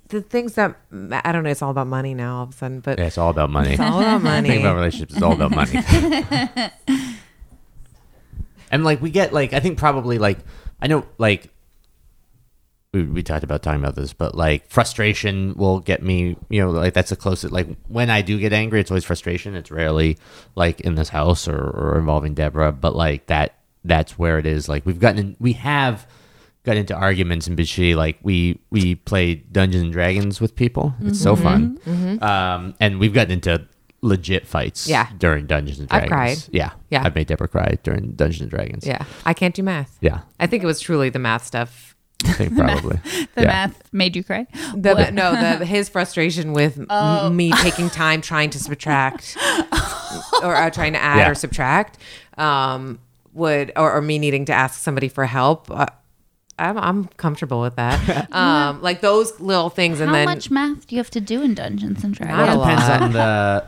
the things that I don't know it's all about money now all of a sudden but yeah, it's all about money. it's all about money thing about relationships is all about money. and like we get like I think probably like I know like we, we talked about talking about this, but like frustration will get me, you know, like that's the closest. Like when I do get angry, it's always frustration. It's rarely like in this house or, or involving Deborah, but like that that's where it is. Like we've gotten in, we have got into arguments and bitchy. Like we we play Dungeons and Dragons with people. It's so fun, um, and we've gotten into legit fights. Yeah. during Dungeons and Dragons. I've Dragons. cried. Yeah, Yeah. I've made Deborah cry during Dungeons and Dragons. yeah I can't do math yeah, I think it was truly the math stuff I think probably the yeah. math made you cry. The, What? no, the his frustration with m- Oh. me taking time trying to subtract or uh, trying to add Yeah. or subtract um, would or, or me needing to ask somebody for help. Uh, I'm I'm comfortable with that. Um, like those little things, and How then much math do you have to do in Dungeons and Dragons? Not a It depends on the.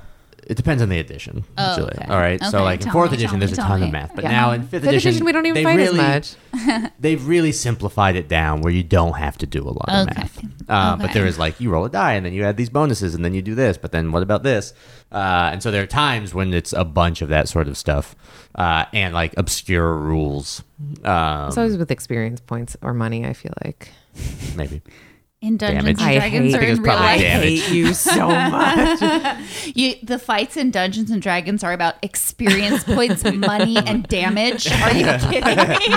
It depends on the edition. Oh, usually. okay. All right. Okay, So like in tell fourth me, edition, tell there's me, a tell ton me. of math, but Yeah. now in fifth, fifth edition we don't even they fight really, as much. They've really simplified it down where you don't have to do a lot of Okay. math. Uh, But Okay. there is like you roll a die and then you add these bonuses and then you do this. But then what about this? Uh, and so there are times when it's a bunch of that sort of stuff uh, and like obscure rules. Um, It's always with experience points or money. I feel like maybe. In Dungeons Damage. and I Dragons hate- or in real life. I hate you so much. you, the fights in Dungeons and Dragons are about experience points, money, and damage. Are you kidding me?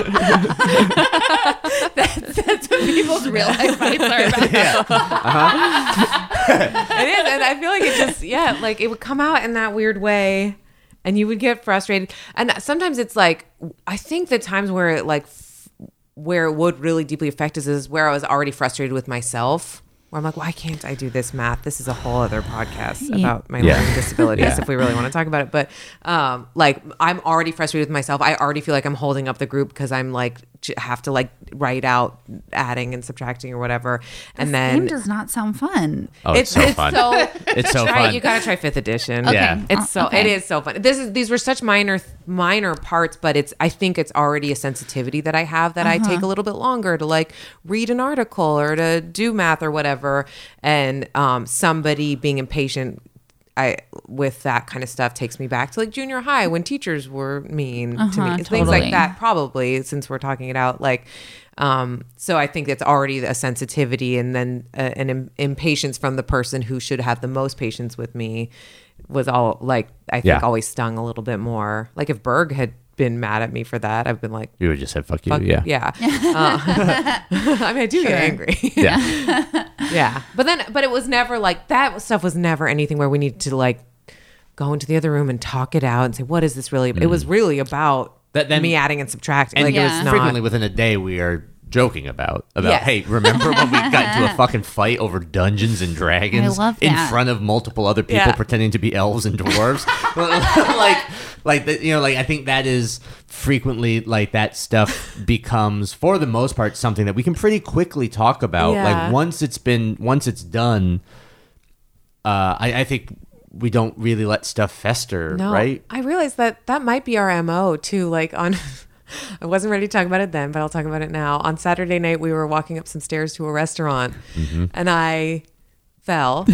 that's, that's what people's real life fights are about. Uh-huh. it is, and I feel like it just yeah, like it would come out in that weird way, and you would get frustrated. And sometimes it's like I think the times where it like f- where it would really deeply affect us is where I was already frustrated with myself. Where I'm like, why can't I do this math? This is a whole other podcast about my Yeah. learning disabilities Yeah. if we really want to talk about it. But um, like, I'm already frustrated with myself. I already feel like I'm holding up the group because I'm like j- have to like write out adding and subtracting or whatever, and then Game does not sound fun. Oh, it's, so fun. so It's so try, fun. You gotta try fifth edition. Okay. Yeah. It's so Okay. it is so fun. This is these were such minor minor parts, but it's I think it's already a sensitivity that I have that I take a little bit longer to like read an article or to do math or whatever. And um, somebody being impatient. I with that kind of stuff takes me back to like junior high when teachers were mean to me. Uh-huh, Things like that probably since we're talking it out like um so i think it's already a sensitivity and then uh, an Im- impatience from the person who should have the most patience with me was all like i think Yeah. always stung a little bit more like if berg had been mad at me for that i've been like you would just said fuck you. fuck yeah. yeah Uh, i mean i do get angry Yeah. yeah but then but it was never like that stuff was never anything where we needed to like go into the other room and talk it out and say what is this really it was really about Mm. That- then- me adding and subtracting And like it was not frequently within a day we are joking about about hey remember when we got into a fucking fight over dungeons and dragons in front of multiple other people Yeah. pretending to be elves and dwarves like like the, you know like i think that is frequently like that stuff becomes for the most part something that we can pretty quickly talk about Yeah. like once it's been once it's done uh i, I think we don't really let stuff fester No, right I realized that that might be our mo too. Like on, I wasn't ready to talk about it then, but I'll talk about it now. On Saturday night, we were walking up some stairs to a restaurant, and I fell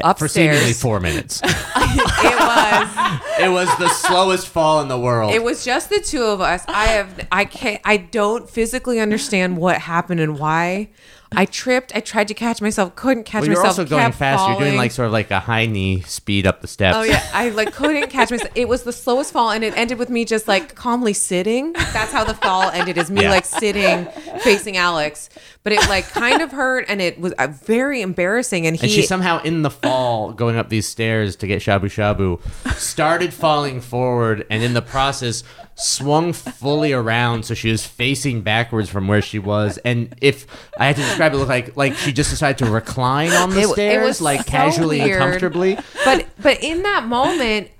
Mm-hmm. for seemingly four minutes it was it was the slowest fall in the world it was just the two of us. I have I can't I don't physically understand what happened and why. I tripped. I tried to catch myself. Couldn't catch Well, you're myself. also going fast. You're doing like sort of like a high knee speed up the steps. Oh yeah, I like couldn't catch myself. It was the slowest fall, and it ended with me just like calmly sitting. That's how the fall ended. Is me Yeah. like sitting facing Alex, but it like kind of hurt, and it was uh, very embarrassing. And he, And she somehow in the fall going up these stairs to get shabu shabu started falling forward and in the process swung fully around so she was facing backwards from where she was and if I had to describe it, it looked like like she just decided to recline on the It- it was like so casually and weird. comfortably. but but in that moment.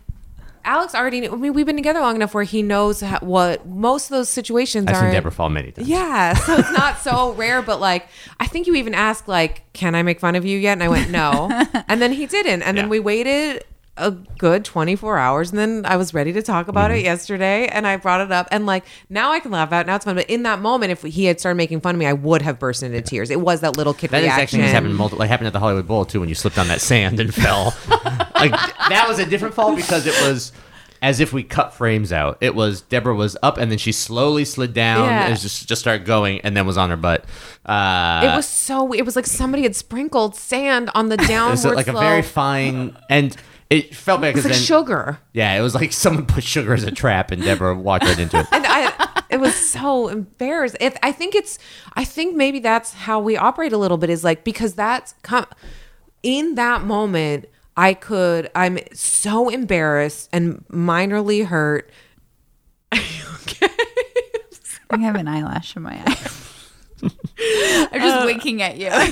Alex already knew. I mean, we've been together long enough where he knows how, what most of those situations I've are. seen Deborah fall many times. Yeah, so it's not so rare, but like I think you even asked like, "Can I make fun of you yet?" And I went, "No," and then he didn't, and Yeah. then we waited a good 24 hours and then I was ready to talk about Mm-hmm. it yesterday and I brought it up and like now I can laugh at it now it's fun but in that moment if he had started making fun of me I would have burst into tears it was that little kid That reaction exact thing has happened multiple. Like happened at the Hollywood Bowl too, when you slipped on that sand and fell. like that was a different fall because it was as if we cut frames out. It was Deborah was up and then she slowly slid down Yeah. and just just started going and then was on her butt. Uh, it was so it was like somebody had sprinkled sand on the it downward was like a very fine and it felt bad It's because like then sugar yeah, it was like someone put sugar as a trap and Deborah walked right into it. and I, it was so embarrassed. If I think it's, I think maybe that's how we operate a little bit is like because that's com- in that moment. I could. I'm so embarrassed and minorly hurt. I have an eyelash in my eye. I'm just uh, winking at you. Am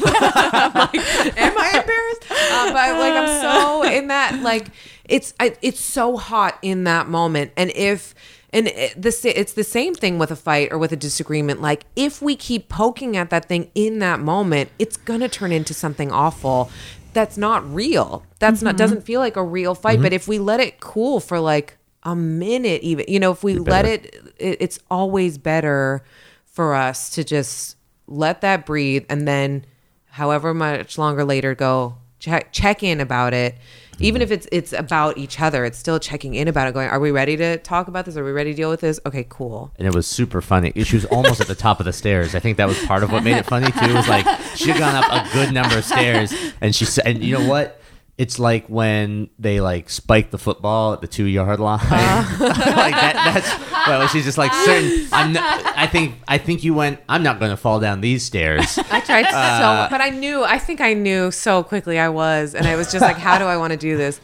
I embarrassed? Uh, but like I'm so in that like it's I, it's so hot in that moment, and if and it, the it's the same thing with a fight or with a disagreement. Like if we keep poking at that thing in that moment, it's gonna turn into something awful. That's not real. That's not mm-hmm. doesn't feel like a real fight. But mm-hmm. if we let it cool for like a minute, even you know, if we let it, it, it's always better for us to just let that breathe and then however much longer later, go check check in about it. Even if it's it's about each other, it's still checking in about it. Going, are we ready to talk about this? Are we ready to deal with this? Okay, cool. and it was super funny. She was almost at the top of the stairs. I think that was part of what made it funny too. Was like she had gone up a good number of stairs, and she said, and you know what? It's like when they like spike the football at the two yard line. Uh. like that. That's well. She's just like certain. I'm. Not, I think. I think you went. I'm not going to fall down these stairs. I tried so, uh, but I knew. I think I knew so quickly I was, and I was just like, how do I want to do this?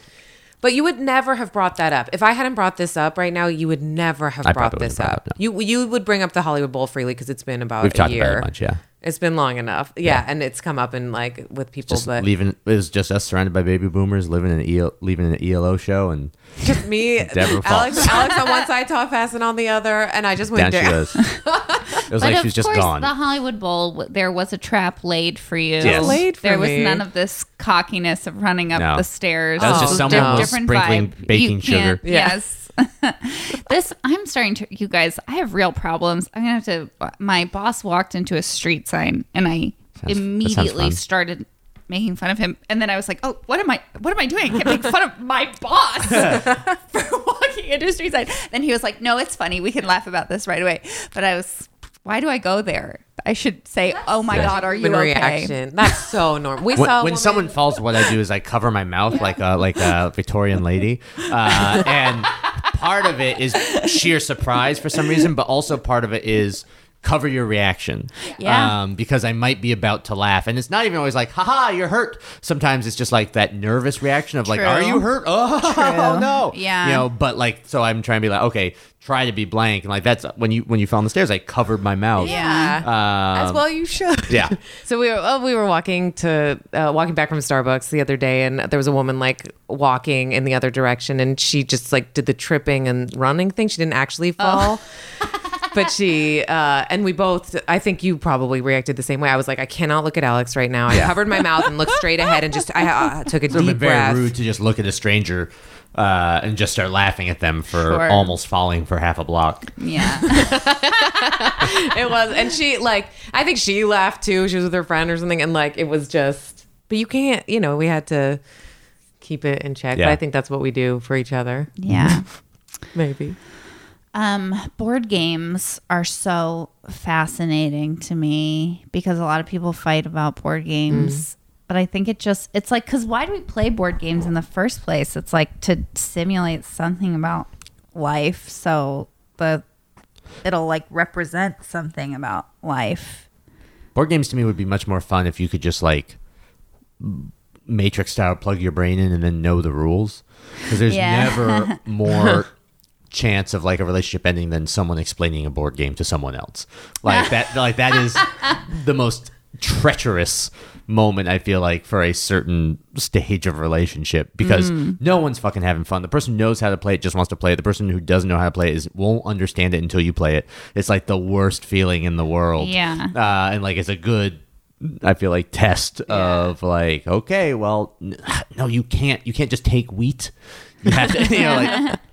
But you would never have brought that up if I hadn't brought this up right now. You would never have I brought this up. brought it up, You you would bring up the Hollywood Bowl freely because it's been about We've a talked year. about it a bunch. Yeah. It's been long enough, yeah, and it's come up in like with people, Just but leaving. It was just us surrounded by baby boomers, living in an EL, leaving an ELO show, and just me, Deborah Alex, Fox. Alex on one side, talk fast, and on the other, and I just went down she down. goes. It was But like of she was just course, gone. the Hollywood Bowl, there was a trap laid for you. Yes. Laid for there was me. none of this cockiness of running up No. the stairs. That was Oh, just It someone no. was sprinkling vibe. baking You sugar. Yeah. Yes. This I'm starting to. You guys, I have real problems. I'm gonna have to. My boss walked into a street sign, and I sounds immediately started making fun of him. And then I was like, "Oh, what am I? What am I doing? I can't make fun of my boss for walking into a street sign." Then he was like, "No, it's funny. We can laugh about this right away." But I was. Why do I go there? I should say, "Oh my God, are you Human okay?" reaction. That's so normal. We when, saw when someone falls, what I do is I cover my mouth like a like a Victorian lady, uh, and part of it is sheer surprise for some reason, but also part of it is cover your reaction. Yeah. Um, because I might be about to laugh, and it's not even always like, "haha, you're hurt." Sometimes it's just like that nervous reaction of like, True. "Are you hurt? Oh, no!" Yeah. You know, but like, so I'm trying to be like, okay, try to be blank, and like that's when you when you fell on the stairs, I covered my mouth. Yeah. Um, as well you should. Yeah. So we were oh, we were walking to uh, walking back from Starbucks the other day, and there was a woman like walking in the other direction, and she just like did the tripping and running thing. She didn't actually fall. But she uh, and we both. I think you probably reacted the same way. I was like, I cannot look at Alex right now. I covered my mouth and looked straight ahead and just I uh, took a It would have deep very breath. rude to just look at a stranger uh, and just start laughing at them for Sure. almost falling for half a block. Yeah. it was and she like i think she laughed too she was with her friend or something and like it was just but you can't you know we had to keep it in check Yeah. but i think that's what we do for each other Yeah. maybe Um, board games are so fascinating to me because a lot of people fight about board games. But I think it just, it's like, because why do we play board games in the first place? It's like to simulate something about life. So the, it'll like represent something about life. Board games to me would be much more fun if you could just like matrix style plug your brain in and then know the rules. Because there's Yeah. never more chance of like a relationship ending than someone explaining a board game to someone else. Like that like that is the most treacherous moment I feel like for a certain stage of relationship because no one's fucking having fun. The person who knows how to play it just wants to play it. The person who doesn't know how to play it is won't understand it until you play it. It's like the worst feeling in the world. Yeah. Uh, and like it's a good I feel like test of like okay, well no you can't you can't just take wheat. You have to you know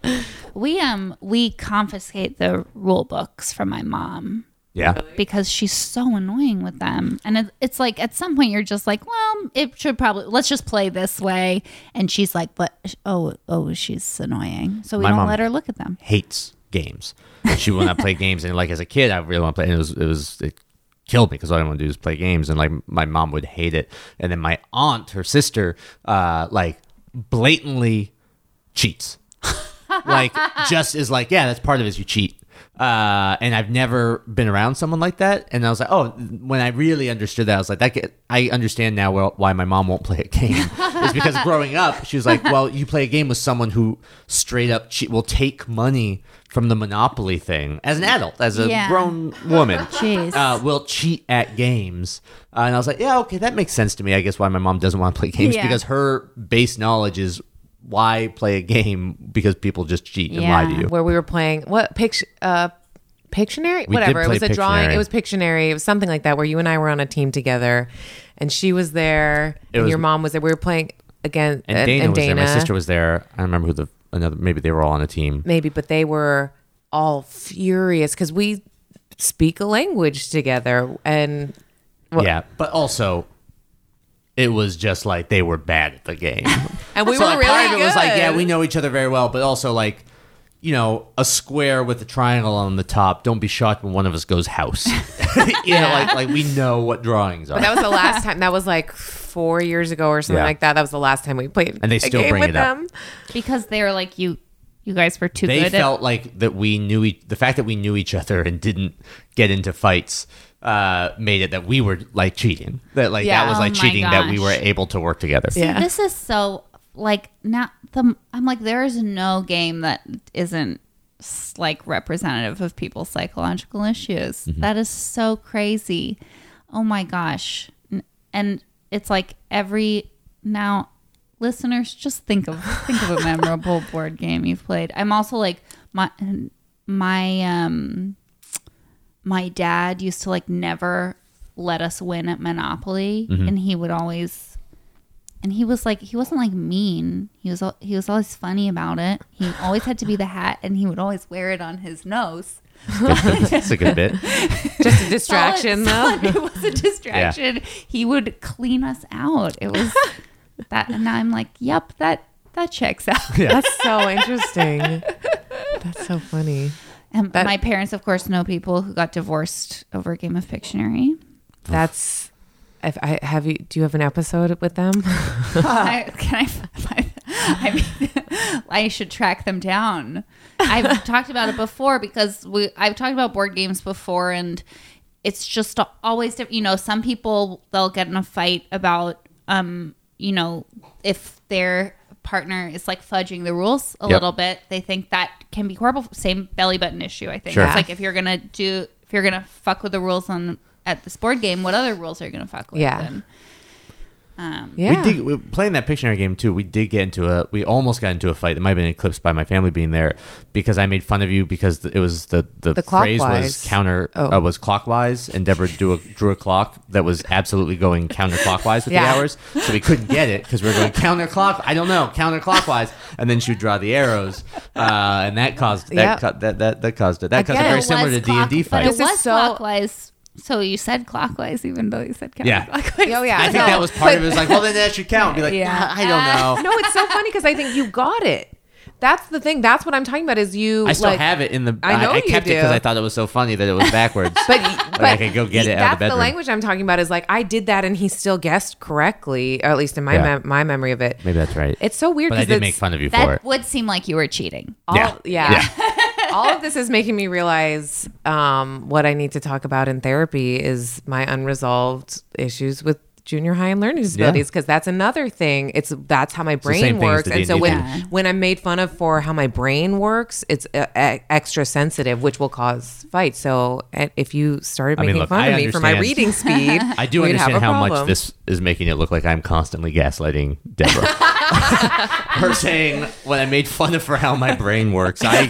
like We, um, we confiscate the rule books from my mom. yeah. because she's so annoying with them. And it, it's like at some point you're just like, well, it should probably let's just play this way. And she's like, but oh, oh, she's annoying. So we My don't mom- let her look at them. hates games. She will not play games, and like as a kid, I really want to play. And it was it was it killed me because all I want to do is play games, and like my mom would hate it. And then my aunt, her sister, uh, like blatantly cheats. like just is like yeah, that's part of it. Is you cheat. Uh, and I've never been around someone like that. And I was like, oh, when I really understood that, I was like, that get, I understand now why my mom won't play a game. it's because growing up, she was like, well, you play a game with someone who straight up cheat, will take money from the Monopoly thing as an adult, as a Yeah. grown woman. Jeez. Uh, will cheat at games. Uh, and I was like, yeah, okay, that makes sense to me. I guess why my mom doesn't want to play games Yeah. because her base knowledge is why play a game because people just cheat and lie to you. where we were playing what pict uh Pictionary, We did whatever. It play was a drawing. Pictionary. It was Pictionary. It was something like that where you and I were on a team together, and she was there, It and was- your mom was there. We were playing again, And Dana was there. My sister was there. I don't remember who the another. Maybe they were all on a team. maybe, but they were all furious because we speak a language together, and well, yeah, but also it was just like they were bad at the game. And we so were like, really part of it good. was like, yeah, we know each other very well, but also like, you know, a square with a triangle on the top. Don't be shocked when one of us goes house. you know, like like we know what drawings are. But that was the last time. That was like four years ago or something Yeah. like that. That was the last time we played. And they a still game bring with it up. them. because they were like you you guys were too they good felt like that we knew e- the fact that we knew each other and didn't get into fights uh, made it that we were like cheating. That like Yeah. that was like Oh my cheating that we gosh. were able to work together. at Yeah. this is so like not the i'm like there is no game that isn't s- like representative of people's psychological issues Mm-hmm. That is so crazy oh my gosh N- and it's like every now listeners just think of think of a memorable board game you've played i'm also like my my um my dad used to like never let us win at monopoly Mm-hmm. and he would always and he was like he wasn't like mean he was al- he was always funny about it he always had to be the hat and he would always wear it on his nose That's a good bit. Just a distraction, Solid- though. solid. it was a distraction he would clean us out it was that and now i'm like yep that that checks out That's so interesting. That's so funny. And That- my parents of course know people who got divorced over a game of pictionary That's. If I have you, do you have an episode with them? I, can I? I mean, I should track them down. I've talked about it before because we. I've talked about board games before, and it's just always diff- you know some people they'll get in a fight about um you know if their partner is like fudging the rules a Yep. little bit they think that can be horrible same belly button issue i think Sure. it's like if you're gonna do if you're gonna fuck with the rules on at this board game what other rules are you gonna fuck with Yeah. and, um Yeah. We did we, playing that Pictionary game too. We did get into a. We almost got into a fight that might have been eclipsed by my family being there because I made fun of you because it was the the, The phrase was counter Oh. uh, was clockwise and Deborah drew a, drew a clock that was absolutely going counterclockwise with Yeah. the hours, so we couldn't get it because we were going counterclock. I don't know counterclockwise, and then she would draw the arrows, uh, and that caused that, Yeah. ca- that that that caused it. That caused a Again, very it similar was to D and D clock- But it This is was so- clockwise. So you said clockwise, even though you said counterclockwise. Yeah. Oh, yeah. I think No, that was part of it. It was like, well, then that should count. Be like, Yeah. yeah, I don't know. no, it's so funny because I think you got it. That's the thing. That's what I'm talking about. Is you? I still like, have it in the. I know I, you kept it do. because I thought it was so funny that it was backwards. But, Like, I could go get it out of the That's the language I'm talking about. Is like I did that and he still guessed correctly, or at least in my Yeah. mem- my memory of it. Maybe that's right. It's so weird but I did make fun of you for That it. would seem like you were cheating. All, Yeah. yeah. all of this is making me realize um, what I need to talk about in therapy is my unresolved issues with junior high and learning disabilities because that's another thing. It's that's how my brain same thing as works. and so when thing. when i'm made fun of for how my brain works it's uh, e- extra sensitive which will cause fights. So uh, if you started I mean, making look, fun I of me for my reading speed I do we'd have understand a how much this is making it look like I'm constantly gaslighting Deborah. Her saying when I made fun of for how my brain works, I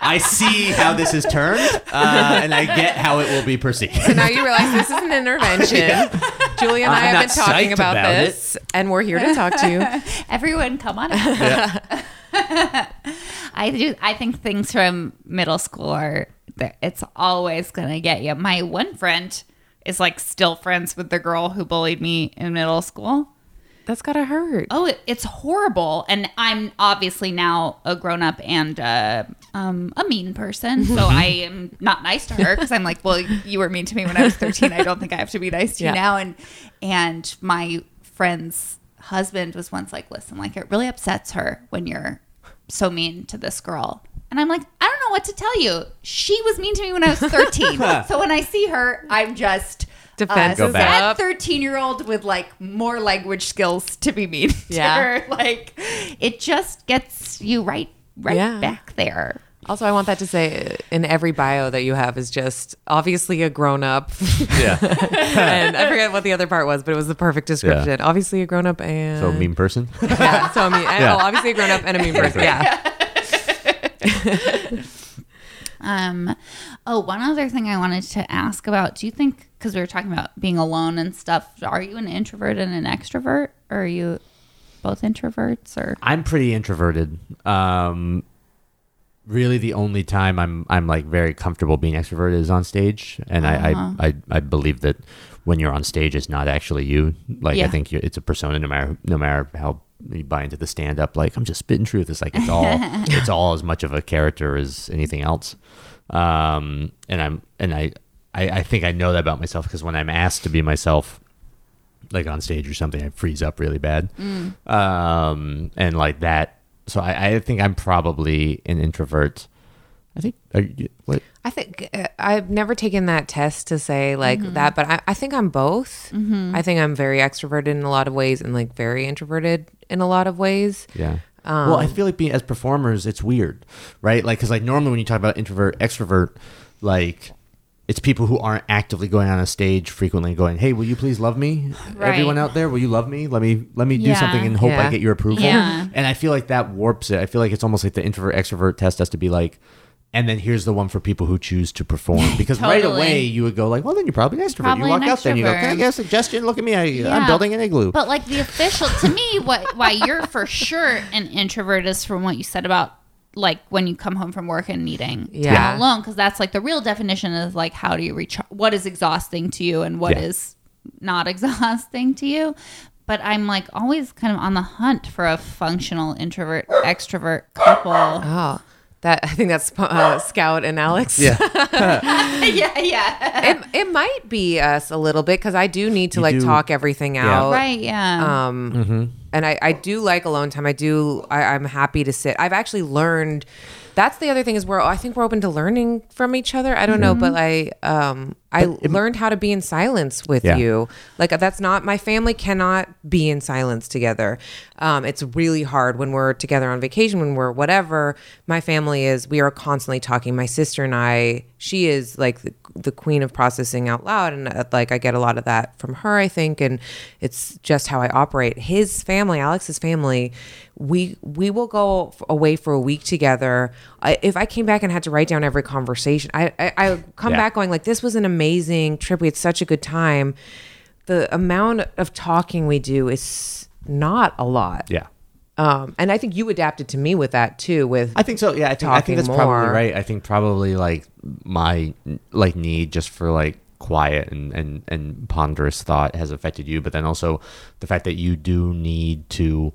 I see how this is turned, uh, and I get how it will be perceived. So now you realize this is an intervention. Julia and I I'm have been talking psyched about, about it. this, and we're here to talk to you. Everyone, come on. out. I do. I think things from middle school are. It's always gonna get you. My one friend is like still friends with the girl who bullied me in middle school. That's gotta hurt. Oh, it, it's horrible. And I'm obviously now a grown up and uh, um, a mean person. So I am not nice to her because I'm like, well, you were mean to me when I was 13. I don't think I have to be nice to Yeah. you now. And and my friend's husband was once like, listen, like it really upsets her when you're so mean to this girl. And I'm like, I don't know what to tell you. She was mean to me when I was 13. so when I see her, I'm just Defenses uh, Go back. sad up. 13 year old with like more language skills to be mean to Yeah. her. Like it just gets you right right Yeah. back there. Also, I want that to say in every bio that you have is just obviously a grown up. Yeah. and I forget what the other part was, but it was the perfect description. Obviously a grown up and So mean person. Yeah, so I mean, and- Yeah. oh, obviously a grown up and a mean person. Yeah. Um oh, one other thing I wanted to ask about. Do you think cuz we were talking about being alone and stuff, are you an introvert and an extrovert or are you both introverts or I'm pretty introverted. Um, really the only time I'm I'm like very comfortable being extroverted is on stage, and I, I, I I believe that when you're on stage, it's not actually you. Like Yeah. I think it's a persona, no matter no matter how you buy into the stand up. Like I'm just spitting truth. It's like it's all it's all as much of a character as anything else. Um, and I'm and I I, I think I know that about myself because when I'm asked to be myself like on stage or something, I freeze up really bad. Um, and like that. So I, I think I'm probably an introvert. I think. Are you, what? I think uh, I've never taken that test to say like Mm-hmm. that, but I, I think I'm both. I think I'm very extroverted in a lot of ways and like very introverted in a lot of ways. Yeah. well, I feel like being as performers, it's weird, right? Like, because like normally when you talk about introvert, extrovert, like it's people who aren't actively going on a stage frequently, going, "Hey, will you please love me? Right. Everyone out there, will you love me? Let me let me do something and hope I get your approval." Yeah. And I feel like that warps it. I feel like it's almost like the introvert extrovert test has to be like. And then here's the one for people who choose to perform because right away you would go like, well, then you're probably an extrovert. Probably you walk out there and you go, can I get a suggestion? Look at me, I, I'm Yeah. building an igloo. But like the official, to me, what why you're for sure an introvert is from what you said about like when you come home from work and needing Yeah. time alone, because that's like the real definition is like how do you reach what is exhausting to you and what Yeah. is not exhausting to you. But I'm like always kind of on the hunt for a functional introvert extrovert couple. Oh, that I think that's uh, Scout and Alex. yeah. yeah, yeah, it, it might be us a little bit because I do need to You like do- talk everything out. right, yeah. Um, and I, I do like alone time. I do. I, I'm happy to sit. I've actually learned. That's the other thing is we're. I think we're open to learning from each other. I don't know, but I um I learned how to be in silence with Yeah. you. Like that's not my family cannot be in silence together. Um, it's really hard when we're together on vacation when we're whatever. My family is. We are constantly talking. My sister and I. She is like the, the queen of processing out loud, and uh, like I get a lot of that from her. I think, and it's just how I operate. His family, Alex's family, we we will go f- away for a week together. I, if I came back and had to write down every conversation, I I, I come Yeah. back going like, this was an amazing trip. We had such a good time. The amount of talking we do is not a lot. Yeah. Um, and I think you adapted to me with that too. With I think so. Yeah, I think I think that's more. probably right. I think probably like my like need just for like quiet and and and ponderous thought has affected you, but then also the fact that you do need to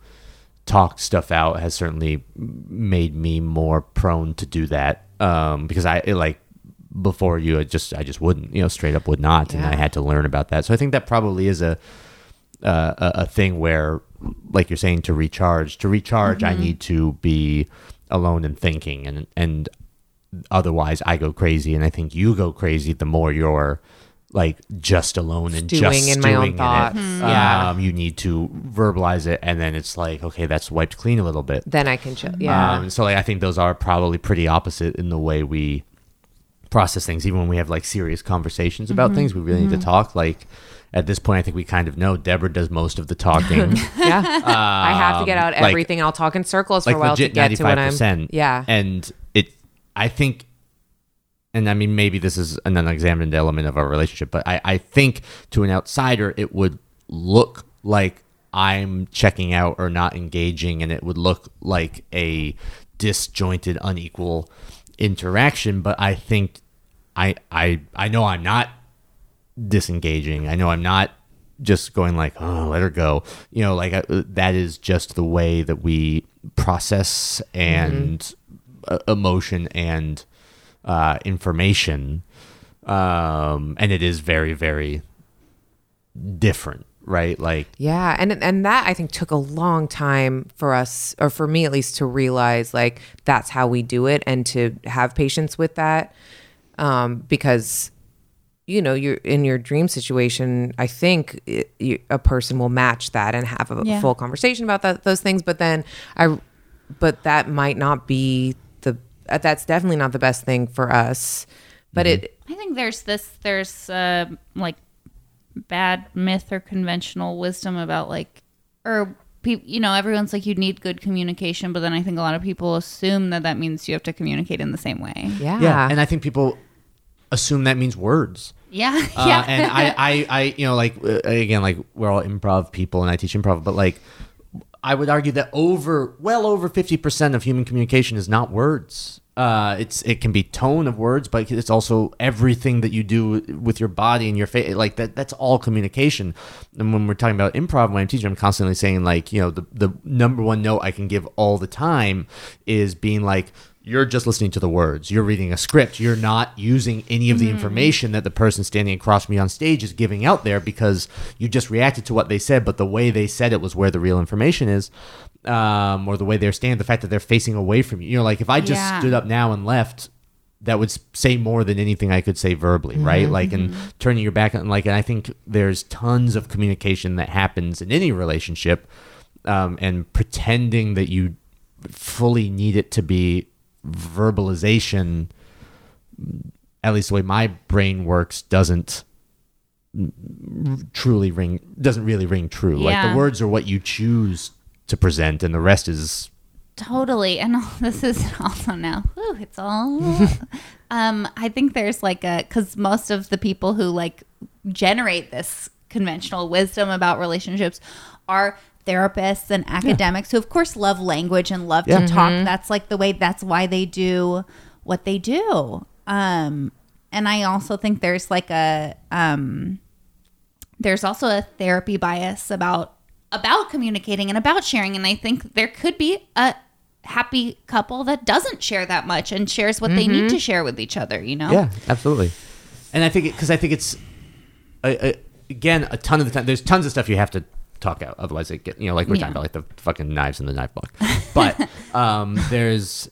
talk stuff out has certainly made me more prone to do that. Um, because I it, like before you, I just I just wouldn't, you know, straight up would not, and I had to learn about that. So I think that probably is a uh, a, a thing where, like you're saying, to recharge. To recharge, I need to be alone and thinking, and and otherwise I go crazy, and I think you go crazy the more you're like just alone and Stewing just in my own stewing it. thoughts. Yeah. Um, you need to verbalize it, and then it's like, okay, that's wiped clean a little bit. then I can chill. Yeah. Um, so like I think those are probably pretty opposite in the way we process things. Even when we have like serious conversations about things, we really need to talk. Like at this point, I think we kind of know Deborah does most of the talking. yeah. I have to get out Um, like- everything. I'll talk in circles for like a while to get to when I'm. Yeah. and it, I think, and I mean maybe this is an unexamined element of our relationship, but I, I think to an outsider it would look like I'm checking out or not engaging, and it would look like a disjointed, unequal interaction. But I think I I I know I'm not disengaging. I know I'm not just going like, oh, let her go. You know, like uh, that is just the way that we process and uh, emotion and uh, information. Um, and it is very, very different, right? Like, Yeah, and and that I think took a long time for us, or for me at least, to realize like that's how we do it, and to have patience with that, um, because you know you're in your dream situation. I think it, you, a person will match that and have a Yeah. full conversation about that, those things. But then I, but that might not be the. uh, That's definitely not the best thing for us. But it I think there's this there's uh, like bad myth or conventional wisdom about like or pe- you know everyone's like you need good communication but then I think a lot of people assume that that means you have to communicate in the same way. yeah yeah. And I think people assume that means words. Yeah. Uh, yeah. and I, I, I, you know, like uh, again, like we're all improv people, and I teach improv, but like, I would argue that over, well over fifty percent of human communication is not words. uh, it's it can be tone of words, but it's also everything that you do with your body and your face. Like that, that's all communication. And when we're talking about improv, when I'm teaching, I'm constantly saying like, you know, the the number one note I can give all the time is being like, you're just listening to the words. You're reading a script. You're not using any of the information that the person standing across from me on stage is giving out there because you just reacted to what they said, but the way they said it was where the real information is. Um, or the way they're standing, the fact that they're facing away from you. You know, like if I just Yeah. stood up now and left, that would say more than anything I could say verbally, right? Like, and turning your back on, like, and I think there's tons of communication that happens in any relationship, um, and pretending that you fully need it to be verbalization, at least the way my brain works, doesn't truly ring, doesn't really ring true. Like, the words are what you choose to present, and the rest is Totally. And all, this is also now, whew, it's all. um, I think there's like a, because most of the people who like generate this conventional wisdom about relationships are therapists and academics who, of course, love language and love Yeah. to talk. That's like the way, that's why they do what they do. Um, and I also think there's like a, um, there's also a therapy bias about about communicating and about sharing and i think there could be a happy couple that doesn't share that much and shares what they need to share with each other you know Yeah, absolutely. And I think because I think it's again a ton of the time. There's tons of stuff you have to talk out, otherwise it get you know like we're Yeah. talking about like the fucking knives in the knife book. But um, there's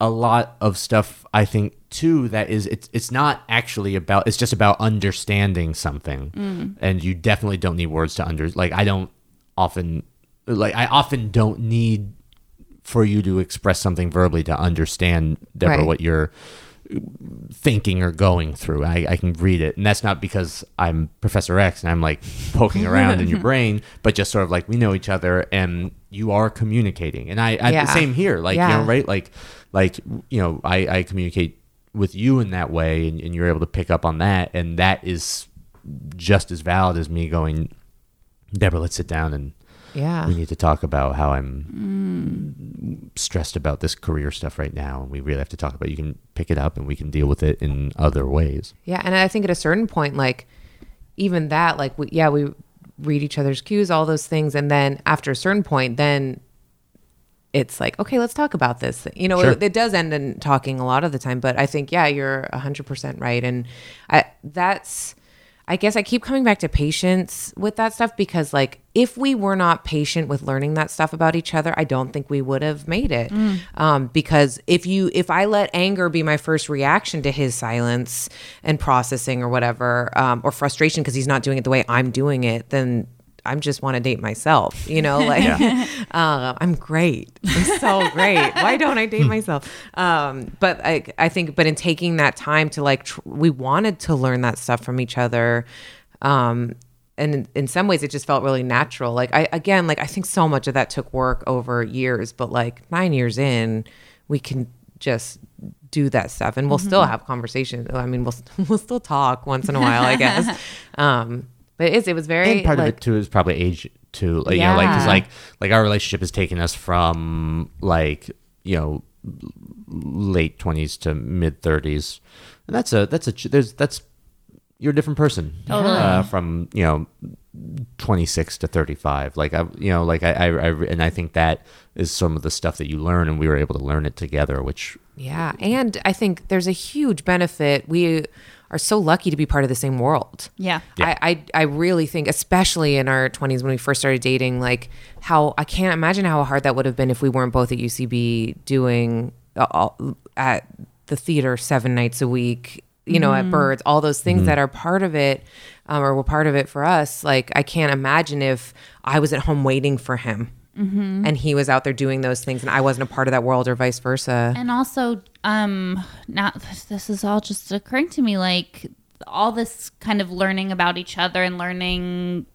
a lot of stuff I think too that is it's it's not actually about it's just about understanding something, and you definitely don't need words to under like I don't often like I often don't need for you to express something verbally to understand Deborah Right. what you're thinking or going through. I, I can read it, and that's not because I'm Professor X and I'm like poking around in your brain, but just sort of like we know each other and you are communicating. And I, I Yeah. the same here, like you know, right? Like, like you know, I, I communicate with you in that way, and, and you're able to pick up on that, and that is just as valid as me going, Deborah, let's sit down and Yeah. we need to talk about how I'm mm. stressed about this career stuff right now, and we really have to talk about. You can pick it up, and we can deal with it in other ways. Yeah, and I think at a certain point, like even that, like we, yeah, we read each other's cues, all those things, and then after a certain point, then it's like, okay, let's talk about this. You know, Sure. it, it does end in talking a lot of the time, but I think yeah, you're hundred percent right, and I that's. I guess I keep coming back to patience with that stuff because, like, if we were not patient with learning that stuff about each other, I don't think we would have made it. Um, because if you, if I let anger be my first reaction to his silence and processing or whatever, um, or frustration because he's not doing it the way I'm doing it, then I just want to date myself. You know, like uh, I'm great. I'm so great. Why don't I date myself? Um, but I, I think, but in taking that time to like, tr- we wanted to learn that stuff from each other. Um, and in, in some ways, it just felt really natural. Like I, again, like I think so much of that took work over years, but like nine years in, we can just do that stuff, and we'll still have conversations. I mean, we'll we'll still talk once in a while, I guess. Um, but it is. It was very And part like, of it too is probably age too. Like, You know, like 'cause, Yeah. like like our relationship has taken us from like you know late twenties to mid thirties, and that's a that's a there's that's you're a different person Totally. uh, from you know 26 to 35 like i you know like I, I i and i think that is some of the stuff that you learn and we were able to learn it together which Yeah. And I think there's a huge benefit. We are so lucky to be part of the same world. yeah Yeah. I, I, I really think, especially in our 20s when we first started dating, like how I can't imagine how hard that would have been if we weren't both at UCB doing uh, all, at the theater seven nights a week, you know, at Birds, all those things that are part of it um, or were part of it for us. Like, I can't imagine if I was at home waiting for him. And he was out there doing those things, and I wasn't a part of that world, or vice versa. and also um not this is all just occurring to me like all this kind of learning about each other and learning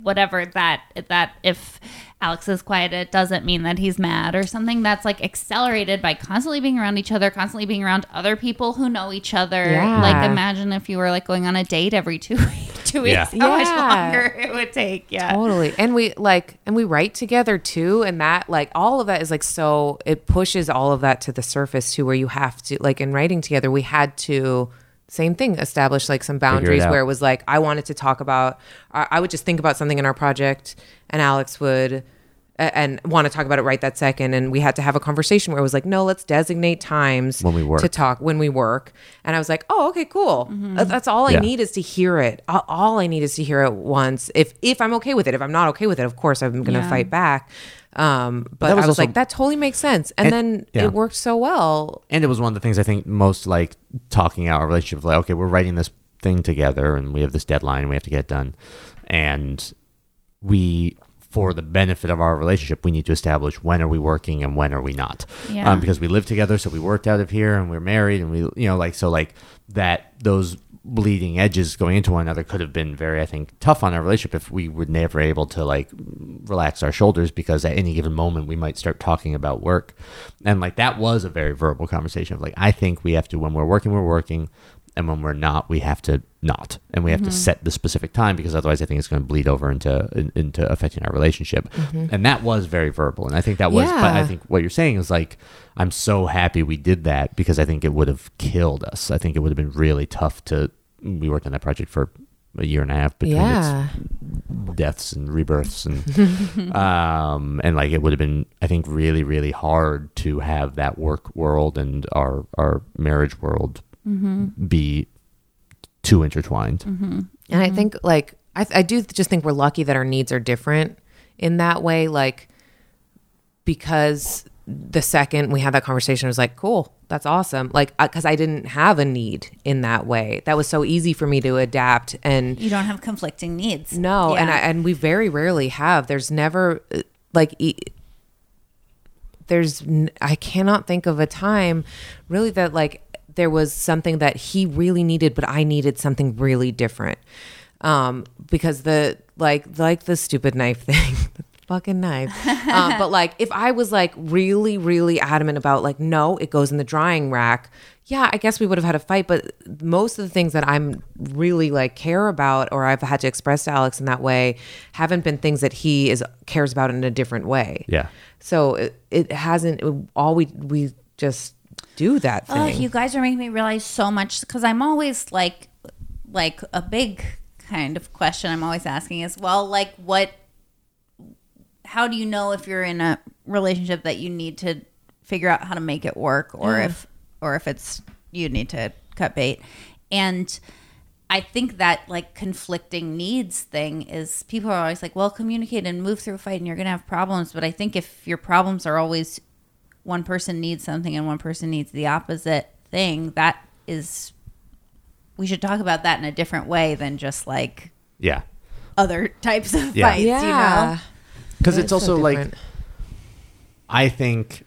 whatever that that if Alex is quiet it doesn't mean that he's mad or something. That's like accelerated by constantly being around each other constantly being around other people who know each other. Yeah. like imagine if you were like going on a date every two two two weeks, Yeah. how much Yeah. longer it would take. Yeah. Totally. And we like and we write together too and that like all of that is like so it pushes all of that to the surface too where you have to like in writing together we had to same thing establish like some boundaries out. where it was like I wanted to talk about I I would just think about something in our project and Alex would a- and want to talk about it right that second and we had to have a conversation where it was like no let's designate times When we work. to talk when we work and i was like oh okay cool That- that's all i Yeah. need is to hear it all, all i need is to hear it once if if i'm okay with it if i'm not okay with it of course i'm gonna Yeah. fight back um but that was i was also- like that totally makes sense and, And- then yeah. it worked so well and it was one of the things I think most like talking out our relationship. Like, okay, we're writing this thing together, and we have this deadline, and we have to get it done, and we, for the benefit of our relationship, we need to establish when are we working and when are we not. Yeah. Um, because we live together, so we worked out of here, and we're married, and we, you know, like so, like that those bleeding edges going into one another could have been very, I think, tough on our relationship if we were never able to like relax our shoulders because at any given moment we might start talking about work. And like that was a very verbal conversation of like, I think we have to, when we're working, we're working. And when we're not, we have to not, and we have to set the specific time because otherwise, I think it's going to bleed over into in, into affecting our relationship. And that was very verbal, and I think that was. But I think what you're saying is like, I'm so happy we did that because I think it would have killed us. I think it would have been really tough to. We worked on that project for a year and a half between yeah its deaths and rebirths and um and like it would have been I think really really hard to have that work world and our our marriage world Mm-hmm. be too intertwined. Mm-hmm. And I think like I, I do just think we're lucky that our needs are different in that way. Like because the second we had that conversation, I was like, cool, that's awesome. Like uh, because I didn't have a need in that way. That was so easy for me to adapt and You don't have conflicting needs. no, and I, and we very rarely have. There's never uh, like e- there's n- I cannot think of a time really that like there was something that he really needed, but I needed something really different. Um, because the like like the stupid knife thing. the Fucking knife. um, but like, if I was like really, really adamant about like, no, it goes in the drying rack. Yeah, I guess we would have had a fight. But most of the things that I'm really like care about, or I've had to express to Alex in that way, haven't been things that he is cares about in a different way. Yeah. So it, it hasn't. all we we just do that thing. Oh, you guys are making me realize so much because I'm always like, like a big kind of question I'm always asking is, well, like what, how do you know if you're in a relationship that you need to figure out how to make it work or if, or if it's, you need to cut bait. And I think that like conflicting needs thing is people are always like, well, communicate and move through a fight and you're going to have problems. But I think if your problems are always one person needs something and one person needs the opposite thing, that is, we should talk about that in a different way than just like Yeah. other types of Yeah. fights, you know? Because That it's is so also like. I think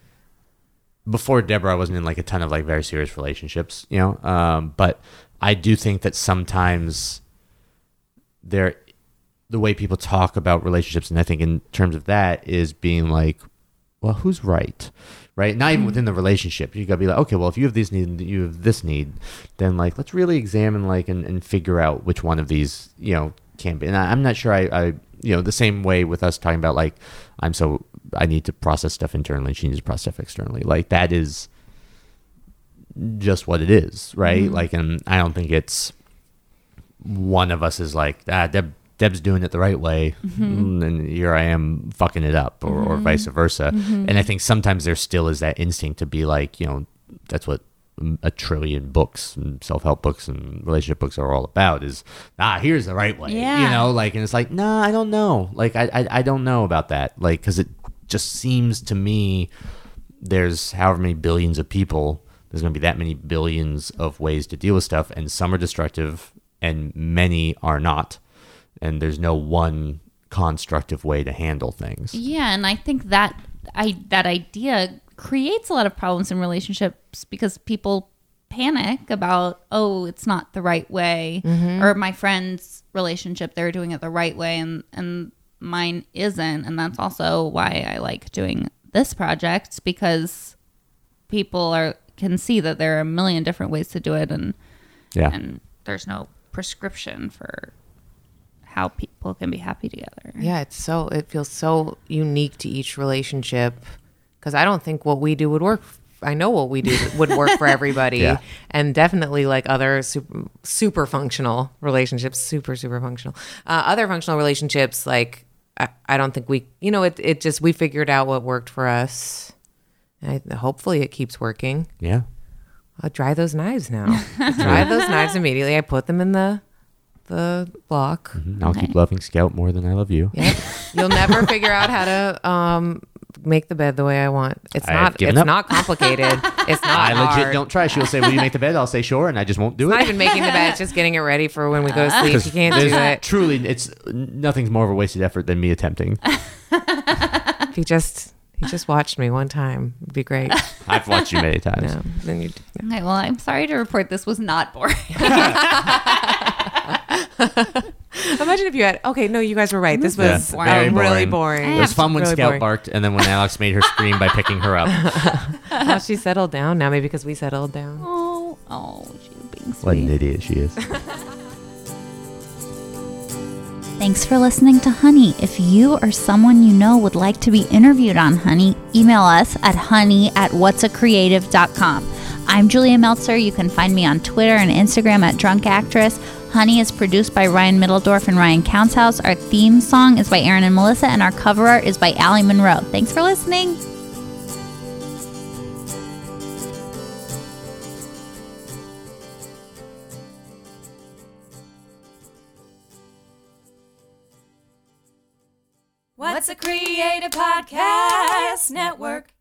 before Deborah, I wasn't in like a ton of like very serious relationships, you know. Um, but I do think that sometimes there, the way people talk about relationships, and I think in terms of that is being like, well, who's right, right? Not even within the relationship. You gotta be like, okay, well, if you have this need, and you have this need, then like let's really examine like and, and figure out which one of these you know can be. And I, I'm not sure I, I you know the same way with us talking about like I'm so I need to process stuff internally. She needs to process stuff externally. Like that is just what it is, right? Like, and I don't think it's one of us is like ah Deb. Deb's doing it the right way, mm, and here I am fucking it up, or, or vice versa. And I think sometimes there still is that instinct to be like, you know, that's what a trillion books and self-help books and relationship books are all about is ah here's the right way you know like and it's like nah i don't know. Like i i, I don't know about that. Like because it just seems to me there's however many billions of people there's going to be that many billions of ways to deal with stuff and some are destructive and many are not and there's no one constructive way to handle things. Yeah, and I think that I that idea creates a lot of problems in relationships because people panic about oh it's not the right way mm-hmm. or my friend's relationship they're doing it the right way and and mine isn't. And that's also why I like doing this project because people are can see that there are a million different ways to do it and yeah. and there's no prescription for how people can be happy together. Yeah, it's so it feels so unique to each relationship because I don't think what we do would work. I know what we do would work for everybody, Yeah. and definitely like other super, super functional relationships, super super functional. Uh, other functional relationships, like I, I don't think we, you know, it it just we figured out what worked for us. I, hopefully, it keeps working. Yeah. I'll dry those knives now. I dry those knives immediately. I put them in the the block. And I'll keep loving Scout more than I love you. Yep. You'll never figure out how to um make the bed the way I want. It's I not have given it's up. not complicated. It's not I legit hard. don't try. She'll say, "Will you make the bed?" I'll say, "Sure," and I just won't do It's not it. even making the bed, it's just getting it ready for when we go to sleep. She can't do There's- it. Truly, it's nothing's more of a wasted effort than me attempting. If you just he just watched me one time, it'd be great. I've watched you many times. No, then you Okay, well, I'm sorry to report this was not boring. Imagine if you had okay, no, you guys were right. This was Yeah, very um, really boring. boring. It was fun when Really Scout boring. barked, and then when Alex made her scream by picking her up. Oh, she settled down now, maybe because we settled down. oh, oh, she's being sweet. What an idiot she is. Thanks for listening to Honey. If you or someone you know would like to be interviewed on Honey, email us at honey at whatsacreative.com. I'm Julia Meltzer. You can find me on Twitter and Instagram at Drunk Actress. Honey is produced by Ryan Middledorf and Ryan Countshouse. Our theme song is by Aaron and Melissa, and our cover art is by Allie Monroe. Thanks for listening. What's a Creative Podcast Network?